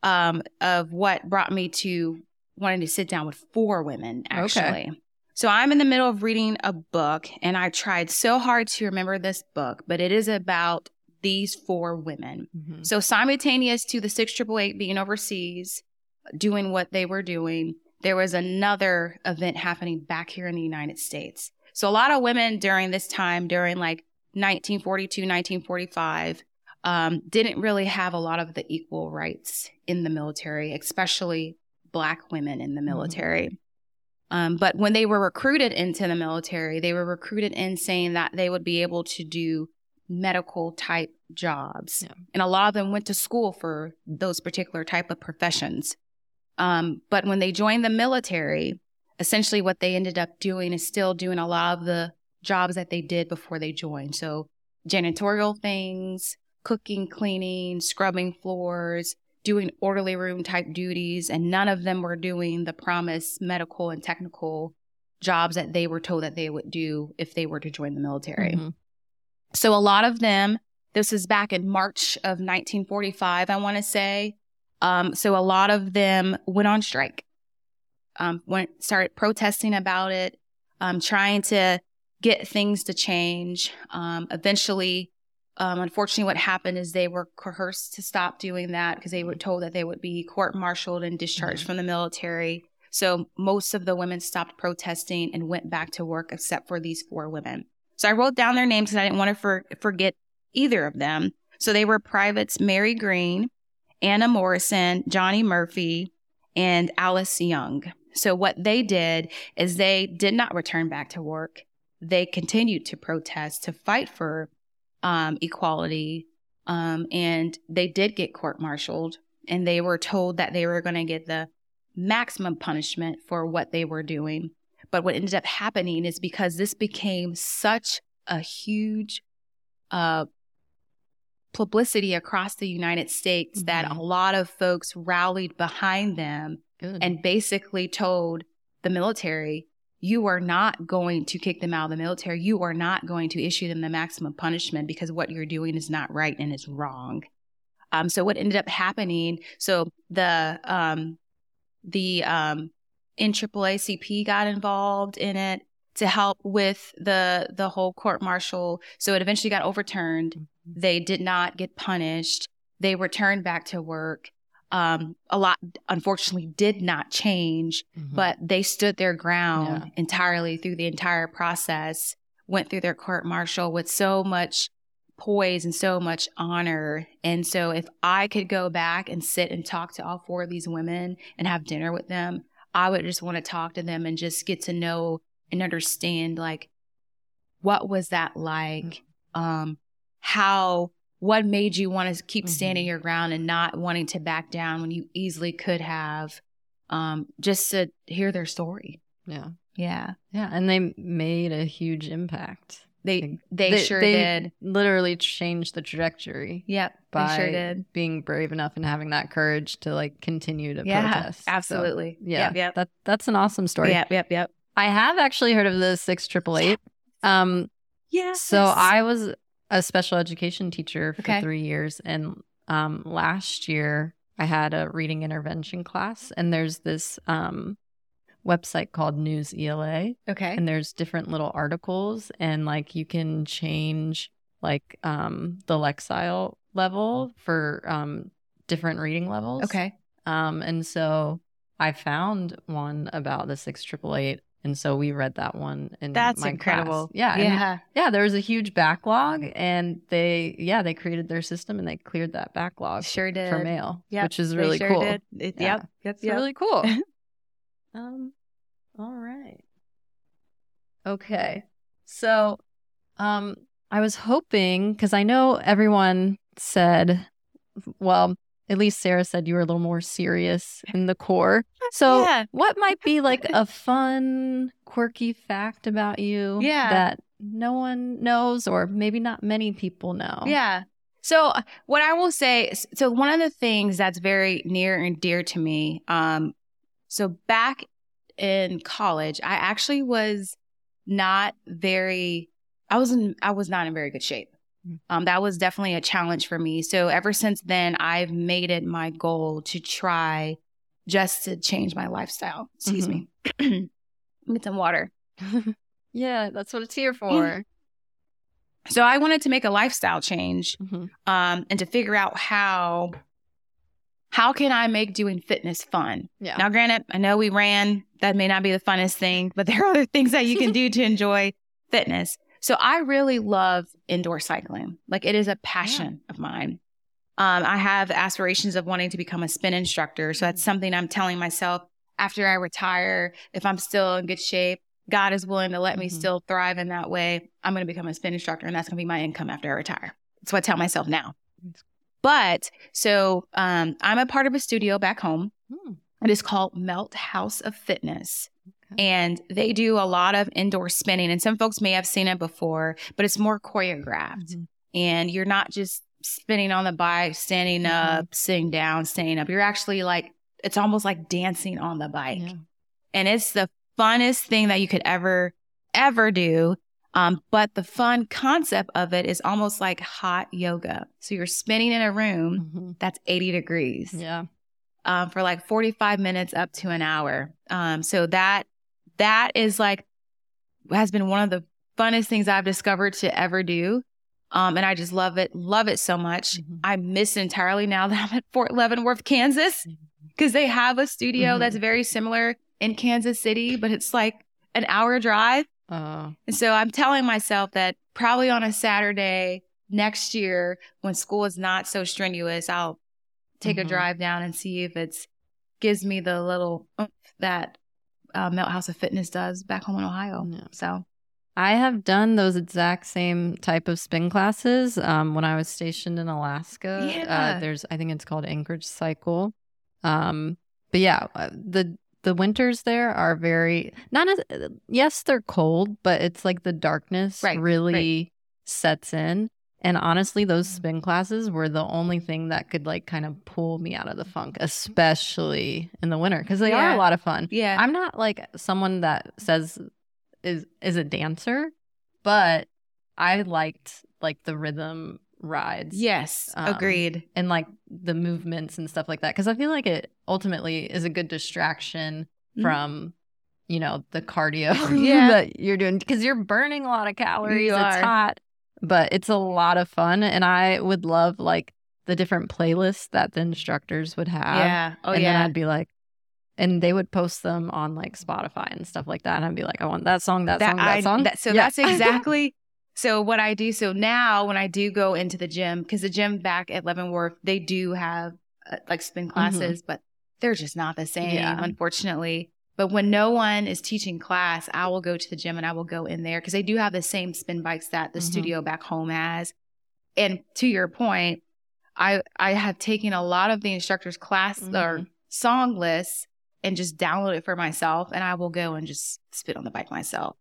um, of what brought me to wanting to sit down with four women, actually. So I'm in the middle of reading a book, and I tried so hard to remember this book, but it is about these four women. Mhm. So simultaneous to the six triple eight being overseas, doing what they were doing, there was another event happening back here in the United States. So a lot of women during this time, during like 1942, 1945, um, didn't really have a lot of the equal rights in the military, especially black women in the military. Um, but when they were recruited into the military, they were recruited in saying that they would be able to do medical type jobs. Yeah. And a lot of them went to school for those particular type of professions. Um, but when they joined the military, essentially what they ended up doing is still doing a lot of the jobs that they did before they joined. So janitorial things, cooking, cleaning, scrubbing floors, doing orderly room type duties, and none of them were doing the promised medical and technical jobs that they were told that they would do if they were to join the military. Mhm. So a lot of them, this is back in March of 1945, I want to say. Um, so a lot of them went on strike, um, went started protesting about it, um, trying to get things to change. Um, eventually, um, unfortunately, what happened is they were coerced to stop doing that because they were told that they would be court-martialed and discharged Mhm. from the military. So most of the women stopped protesting and went back to work, except for these four women. So I wrote down their names because I didn't want to for- forget either of them. So they were privates Mary Green, Anna Morrison, Johnny Murphy, and Alice Young. So what they did is they did not return back to work. They continued to protest to fight for um, equality, um, and they did get court-martialed. And they were told that they were going to get the maximum punishment for what they were doing. But what ended up happening is because this became such a huge uh, publicity across the United States that Mhm. a lot of folks rallied behind them Good. and basically told the military, you are not going to kick them out of the military. You are not going to issue them the maximum punishment because what you're doing is not right and is wrong. Um, so what ended up happening? So the um, the um, NAACP got involved in it to help with the the whole court martial. So it eventually got overturned. They did not get punished. They returned back to work. Um, a lot, unfortunately, did not change, Mhm. but they stood their ground Yeah. entirely through the entire process. Went through their court martial with so much poise and so much honor. And so, if I could go back and sit and talk to all four of these women and have dinner with them, I would just want to talk to them and just get to know and understand like what was that like? Um, how what made you want to keep standing Mhm. your ground and not wanting to back down when you easily could have? um, just to hear their story. Yeah. Yeah. Yeah. And they made a huge impact. They they, sure did. Literally changed the trajectory. Yep. By they sure did. being brave enough and having that courage to like continue to Yeah, protest. So, absolutely. yeah. Yep, yep. That that's an awesome story. Yep, yep, yep. I have actually heard of the six triple eight. Um Yeah. so I was a special education teacher for Okay. three years and um last year I had a reading intervention class and there's this um website called Newsela Okay. and there's different little articles and like you can change like um the lexile level for um different reading levels Okay. um and so i found one about the 6888 and so we read that one in That's my incredible. class. yeah and- Yeah. yeah there was a huge backlog and they yeah they created their system and they cleared that backlog Sure did. for mail Yep, which is really sure cool did. It- Yeah. Yep. It's yep. really cool. um, all right. Okay. So, um, I was hoping because I know everyone said, well, at least Sarah said you were a little more serious in the Corps. So, Yeah. what might be like a fun, quirky fact about you Yeah. that no one knows, or maybe not many people know? Yeah. So uh, what I will say, so one of the things that's very near and dear to me, um, so back in college, I actually was not very, I wasn't, I was not in very good shape. Um, that was definitely a challenge for me. So ever since then, I've made it my goal to try just to change my lifestyle. Excuse me. Get some water. yeah, that's what it's here for. So I wanted to make a lifestyle change. Mhm. um, and to figure out how how can I make doing fitness fun? Yeah. Now, granted, I know we ran. That may not be the funnest thing, but there are other things that you can do to enjoy fitness. So I really love indoor cycling. Like it is a passion of mine. Um, I have aspirations of wanting to become a spin instructor. So that's something I'm telling myself after I retire, if I'm still in good shape, God is willing to let me Mhm. still thrive in that way. I'm going to become a spin instructor and that's going to be my income after I retire. That's what I tell myself now. But so um, I'm a part of a studio back home. Hmm. It is called Melt House of Fitness. And they do a lot of indoor spinning. And some folks may have seen it before, but it's more choreographed. Mhm. And you're not just spinning on the bike, standing Mhm. up, sitting down, standing up. You're actually like, it's almost like dancing on the bike. Yeah. And it's the funnest thing that you could ever, ever do. Um, but the fun concept of it is almost like hot yoga. So you're spinning in a room Mhm. that's 80 degrees Yeah. um, for like 45 minutes up to an hour. Um, so that that is like has been one of the funnest things I've discovered to ever do. Um, and I just love it, love it so much. Mhm. I miss it entirely now that I'm at Fort Leavenworth, Kansas, because they have a studio Mhm. that's very similar in Kansas City, but it's like an hour drive. Uh, And so I'm telling myself that probably on a Saturday next year, when school is not so strenuous, I'll take Mhm. a drive down and see if it's gives me the little oomph that uh, Melt House of Fitness does back home in Ohio. Yeah. So I have done those exact same type of spin classes um, when I was stationed in Alaska. Yeah. Uh, there's, I think it's called Anchorage Cycle. Um, but yeah, uh, the the winters there are very not as yes they're cold, but it's like the darkness Right, really sets in. And honestly, those spin classes were the only thing that could like kind of pull me out of the funk, especially in the winter because they are a lot of fun. yeah, I'm not like someone that says is is a dancer, but I liked like the rhythm rides. yes, Um, agreed. And like the movements and stuff like that. Cause I feel like it ultimately is a good distraction Mhm. from, you know, the cardio Yeah. that you're doing. Cause you're burning a lot of calories. You it's are. hot, but it's a lot of fun. And I would love like the different playlists that the instructors would have yeah. Oh and then. I'd be like, and they would post them on like Spotify and stuff like that. And I'd be like, I want that song, that, song, that I- song. that- so Yeah. that's exactly. So what I do. So now when I do go into the gym, because the gym back at Leavenworth, they do have uh, like spin classes, but they're just not the same, Mm-hmm. Yeah. unfortunately. But when no one is teaching class, I will go to the gym and I will go in there because they do have the same spin bikes that the Mhm. studio back home has. And to your point, I I have taken a lot of the instructors' class or Mhm. song lists and just download it for myself and I will go and just spit on the bike myself.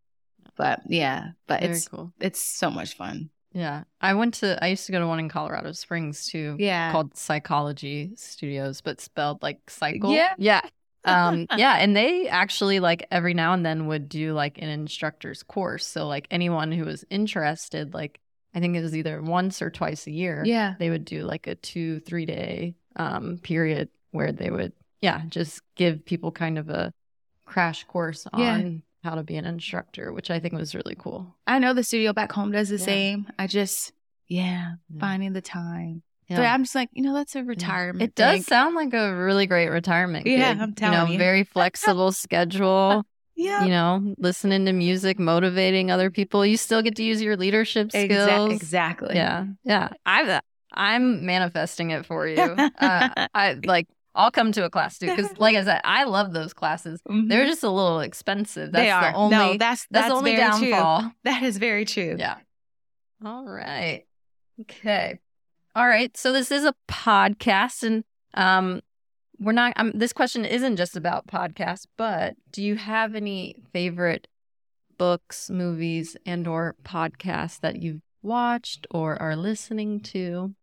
But yeah, but Very it's cool. it's so much fun. Yeah. I went to, I used to go to one in Colorado Springs too. Yeah. Called Psychology Studios, but spelled like cycle. Yeah. Yeah. Um, yeah. And they actually, like, every now and then would do like an instructor's course. So, like, anyone who was interested, like, I think it was either once or twice a year, Yeah. they would do like a two, three day um, period where they would, yeah, just give people kind of a crash course on Yeah. how to be an instructor, which I think was really cool. I know the studio back home does the Yeah. same. I just yeah, Yeah. finding the time. Yeah. But I'm just like, you know, that's a retirement. It does thing. sound like a really great retirement. Yeah, gig. I'm telling you. Know, you. very flexible schedule. Yeah. You know, listening to music, motivating other people. You still get to use your leadership Exa- skills. exactly. Yeah, yeah. I'm I'm manifesting it for you. uh, I like. I'll come to a class too because, like I said, I love those classes. Mhm. They're just a little expensive. That's they are. the only. no, that's, that's that's, the only downfall. true. That is very true. Yeah. All right. Okay. All right. So this is a podcast, and um, we're not. Um, this question isn't just about podcasts, but do you have any favorite books, movies, and/or podcasts that you've watched or are listening to?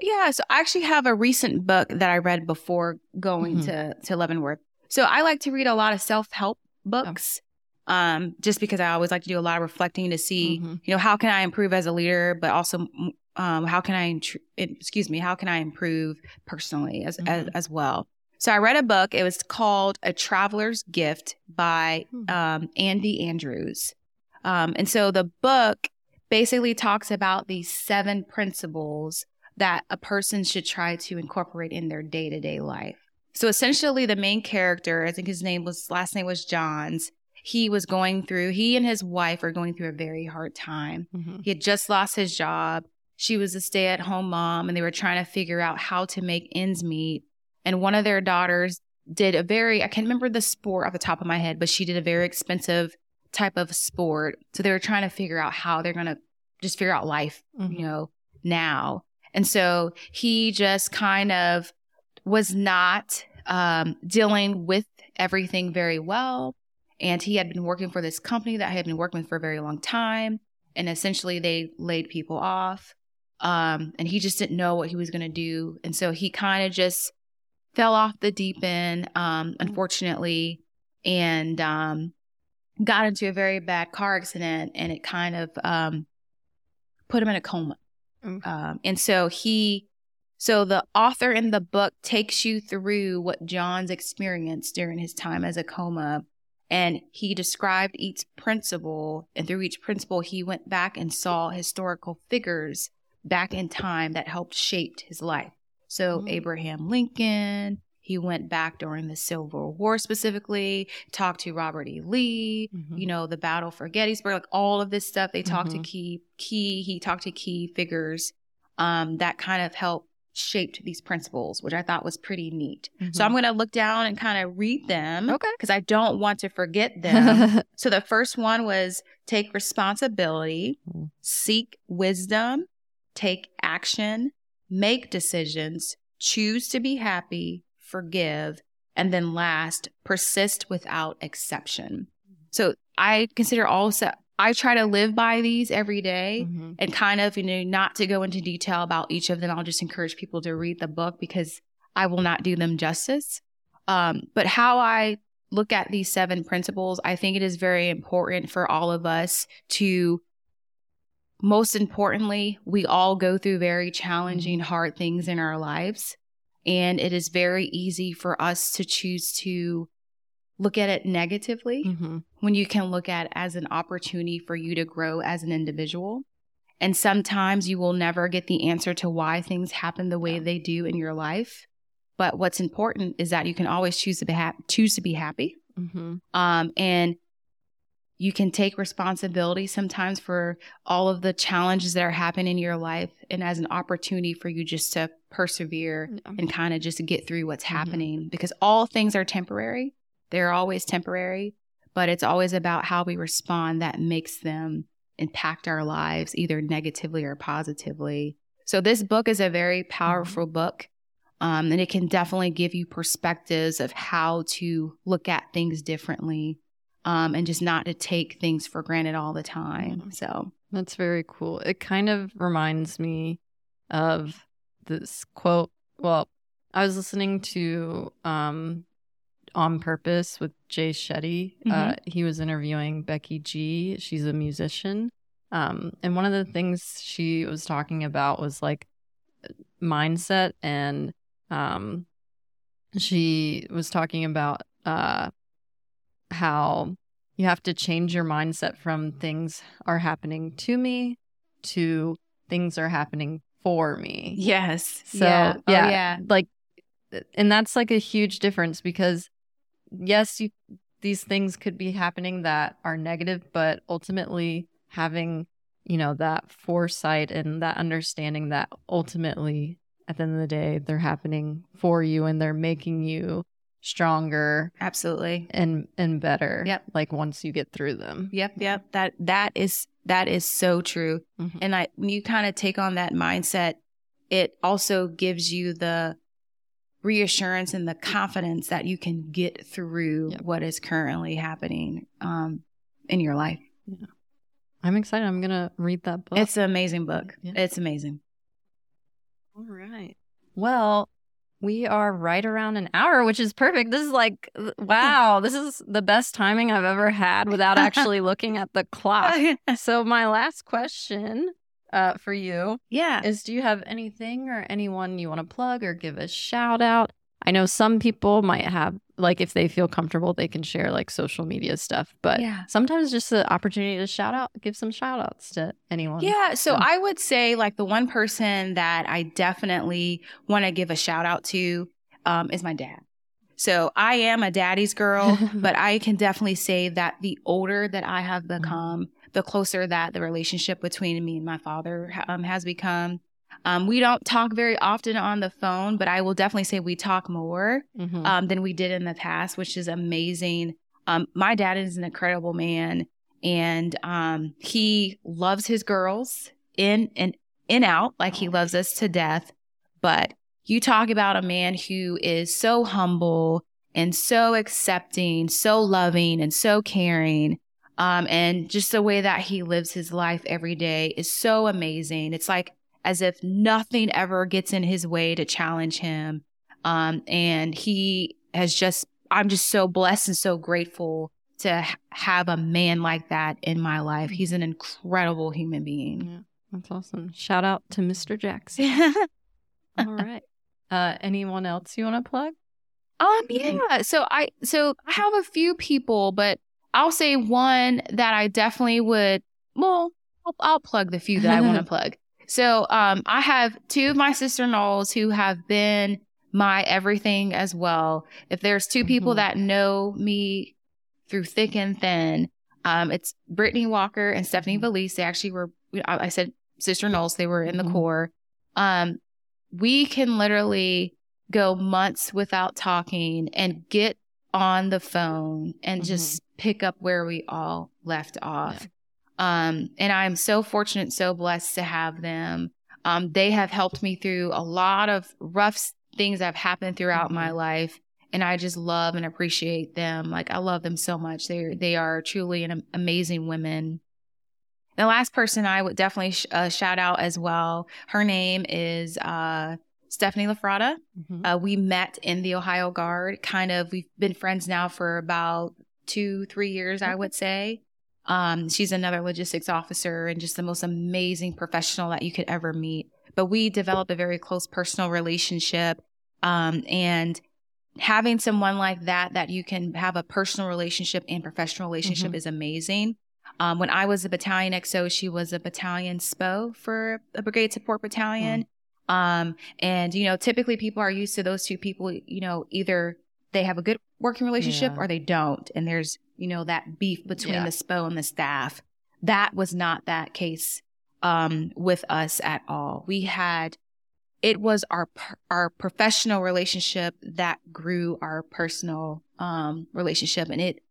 Yeah, so I actually have a recent book that I read before going Mhm. to to Leavenworth. So I like to read a lot of self help books, um, just because I always like to do a lot of reflecting to see, Mhm. you know, how can I improve as a leader, but also, um, how can I, excuse me, how can I improve personally as as, Mhm. as well. So I read a book. It was called A Traveler's Gift by Hmm. um, Andy Andrews, um, and so the book basically talks about these seven principles that a person should try to incorporate in their day to day life. So essentially, the main character, I think his name was last name was Johns. He was going through. He and his wife are going through a very hard time. Mhm. He had just lost his job. She was a stay at home mom, and they were trying to figure out how to make ends meet. And one of their daughters did a very, I can't remember the sport off the top of my head, but she did a very expensive type of sport. So they were trying to figure out how they're going to just figure out life, Mhm. you know, now. And so he just kind of was not um, dealing with everything very well. And he had been working for this company that I had been working with for a very long time. And essentially, they laid people off. Um, and he just didn't know what he was going to do. And so he kind of just fell off the deep end, um, unfortunately, and um, got into a very bad car accident. And it kind of um, put him in a coma. Mm. Um, and so he, so the author in the book takes you through what John's experienced during his time as a coma. And he described each principle. And through each principle, he went back and saw historical figures back in time that helped shape his life. So Mm. Abraham Lincoln, he went back during the Civil War specifically, talked to Robert E. Lee, Mhm. you know, the battle for Gettysburg, like all of this stuff. They talked Mhm. to key key, he talked to key figures um, that kind of helped shaped these principles, which I thought was pretty neat. So Mhm. I'm gonna look down and kind of read them okay. because I don't want to forget them. so the first one was take responsibility, Mm. seek wisdom, take action, make decisions, choose to be happy, forgive, and then last, persist without exception. So I consider also I try to live by these every day Mhm. and kind of, you know, not to go into detail about each of them. I'll just encourage people to read the book because I will not do them justice. Um, but how I look at these seven principles, I think it is very important for all of us to, most importantly, we all go through very challenging, hard things in our lives. And it is very easy for us to choose to look at it negatively Mhm. when you can look at it as an opportunity for you to grow as an individual. And sometimes you will never get the answer to why things happen the way they do in your life. But what's important is that you can always choose to be happy, choose to be happy. Mhm. Um, and you can take responsibility sometimes for all of the challenges that are happening in your life and as an opportunity for you just to persevere Yeah. and kind of just get through what's Mhm. happening because all things are temporary. They're always temporary, but it's always about how we respond that makes them impact our lives either negatively or positively. So this book is a very powerful book. Um, and it can definitely give you perspectives of how to look at things differently um, and just not to take things for granted all the time. So That's very cool. It kind of reminds me of this quote. Well, I was listening to um on purpose with Jay Shetty. Uh, he was interviewing Becky G. She's a musician. Um, and one of the things she was talking about was like mindset and um she was talking about uh how you have to change your mindset from things are happening to me to things are happening for me. yes, So, yeah, Oh, yeah. yeah. Like and that's like a huge difference because yes, you these things could be happening that are negative, but ultimately having, you know, that foresight and that understanding that ultimately at the end of the day they're happening for you and they're making you stronger absolutely. and and better. Yep. Like once you get through them. Yep, yep. That that is that is so true. Mhm. And I when you kind of take on that mindset, it also gives you the reassurance and the confidence that you can get through Yep. what is currently happening um, in your life. Yeah. I'm excited. I'm gonna read that book. It's an amazing book. Yeah. It's amazing. All right. Well, we are right around an hour, which is perfect. This is like, wow, this is the best timing I've ever had without actually looking at the clock. So, my last question uh, for you yeah. is Do you have anything or anyone you want to plug or give a shout out? I know some people might have, like, if they feel comfortable, they can share like social media stuff, but Yeah. sometimes just the opportunity to shout out, give some shout outs to anyone. Yeah, so Yeah. I would say like the one person that I definitely want to give a shout out to um, is my dad. So I am a daddy's girl, but I can definitely say that the older that I have become, the closer that the relationship between me and my father um, has become. Um, we don't talk very often on the phone, but I will definitely say we talk more Mhm. um, than we did in the past, which is amazing. Um, my dad is an incredible man, and um, he loves his girls in and in out, like he loves us to death. But you talk about a man who is so humble and so accepting, so loving, and so caring. Um, and just the way that he lives his life every day is so amazing. It's like as if nothing ever gets in his way to challenge him. Um, and he has just, I'm just so blessed and so grateful to have a man like that in my life. He's an incredible human being. Yeah, that's awesome. Shout out to Mr. Jackson. All right. Uh, anyone else you want to plug? Um, yeah. So I so I have a few people, but I'll say one that I definitely would. Well, I'll, I'll plug the few that I want to plug. So um, I have two of my sister Knowles who have been my everything as well. If there's two people Mhm. that know me through thick and thin, um, it's Brittany Walker and Stephanie Valise. They actually were. I said sister Knowles. They were in the Mhm. Corps. Um, we can literally go months without talking and get on the phone and Mhm. just pick up where we all left off. Um, and I'm so fortunate, so blessed to have them. Um, they have helped me through a lot of rough things that have happened throughout my Mhm. life. And I just love and appreciate them. Like I love them so much. They they are truly an amazing women. The last person I would definitely sh- uh, shout out as well. Her name is uh, Stephanie Lafrada. Mhm. Uh, we met in the Ohio Guard. Kind of, we've been friends now for about two, three years, I would say. Um, she's another logistics officer and just the most amazing professional that you could ever meet. But we developed a very close personal relationship. Um, and having someone like that, that you can have a personal relationship and professional relationship Mhm. is amazing. Um, when I was a battalion XO, she was a battalion SPO for a brigade support battalion. Um, and you know, typically people are used to those two people, you know, either they have a good working relationship Yeah. or they don't. And there's, you know, that beef between Yeah. the SPO and the staff. That was not that case um, with us at all. We had, it was our our professional relationship that grew our personal um, relationship, and it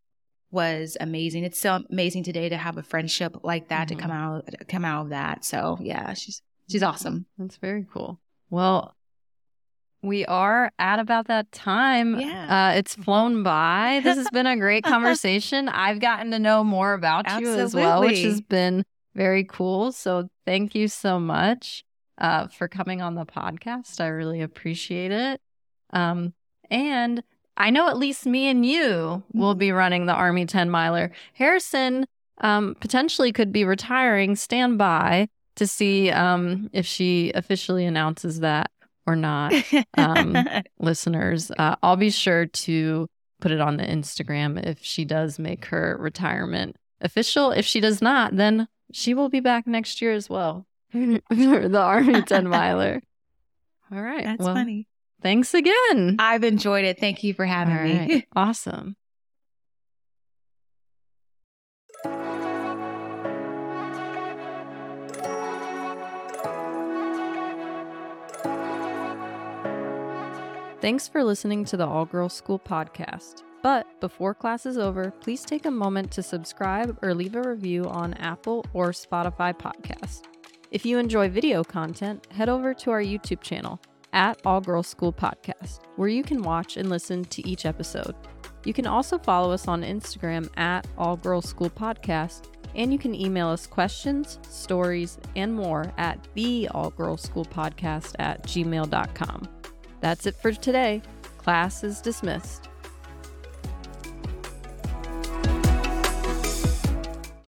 was amazing. It's so amazing today to have a friendship like that Mhm. to come out come out of that. So yeah, she's she's awesome. That's very cool. Well, we are at about that time. Yeah. Uh, it's flown by. This has been a great conversation. I've gotten to know more about you as well, which has been very cool. So thank you so much uh, for coming on the podcast. I really appreciate it. Um, and I know at least me and you will be running the Army 10 miler. Harrison um, potentially could be retiring. Stand by to see um, if she officially announces that or not um, listeners. Uh, I'll be sure to put it on the Instagram if she does make her retirement official. If she does not, then she will be back next year as well the Army 10 miler. All right. That's well, funny. thanks again. I've enjoyed it. Thank you for having me. Awesome. Thanks for listening to the All Girls School podcast. But before class is over, please take a moment to subscribe or leave a review on Apple or Spotify podcast. If you enjoy video content, head over to our YouTube channel at All Girls School Podcast, where you can watch and listen to each episode. You can also follow us on Instagram at All Girls School Podcast, and you can email us questions, stories, and more at the All Girls School Podcast at gmail.com. That's it for today. Class is dismissed.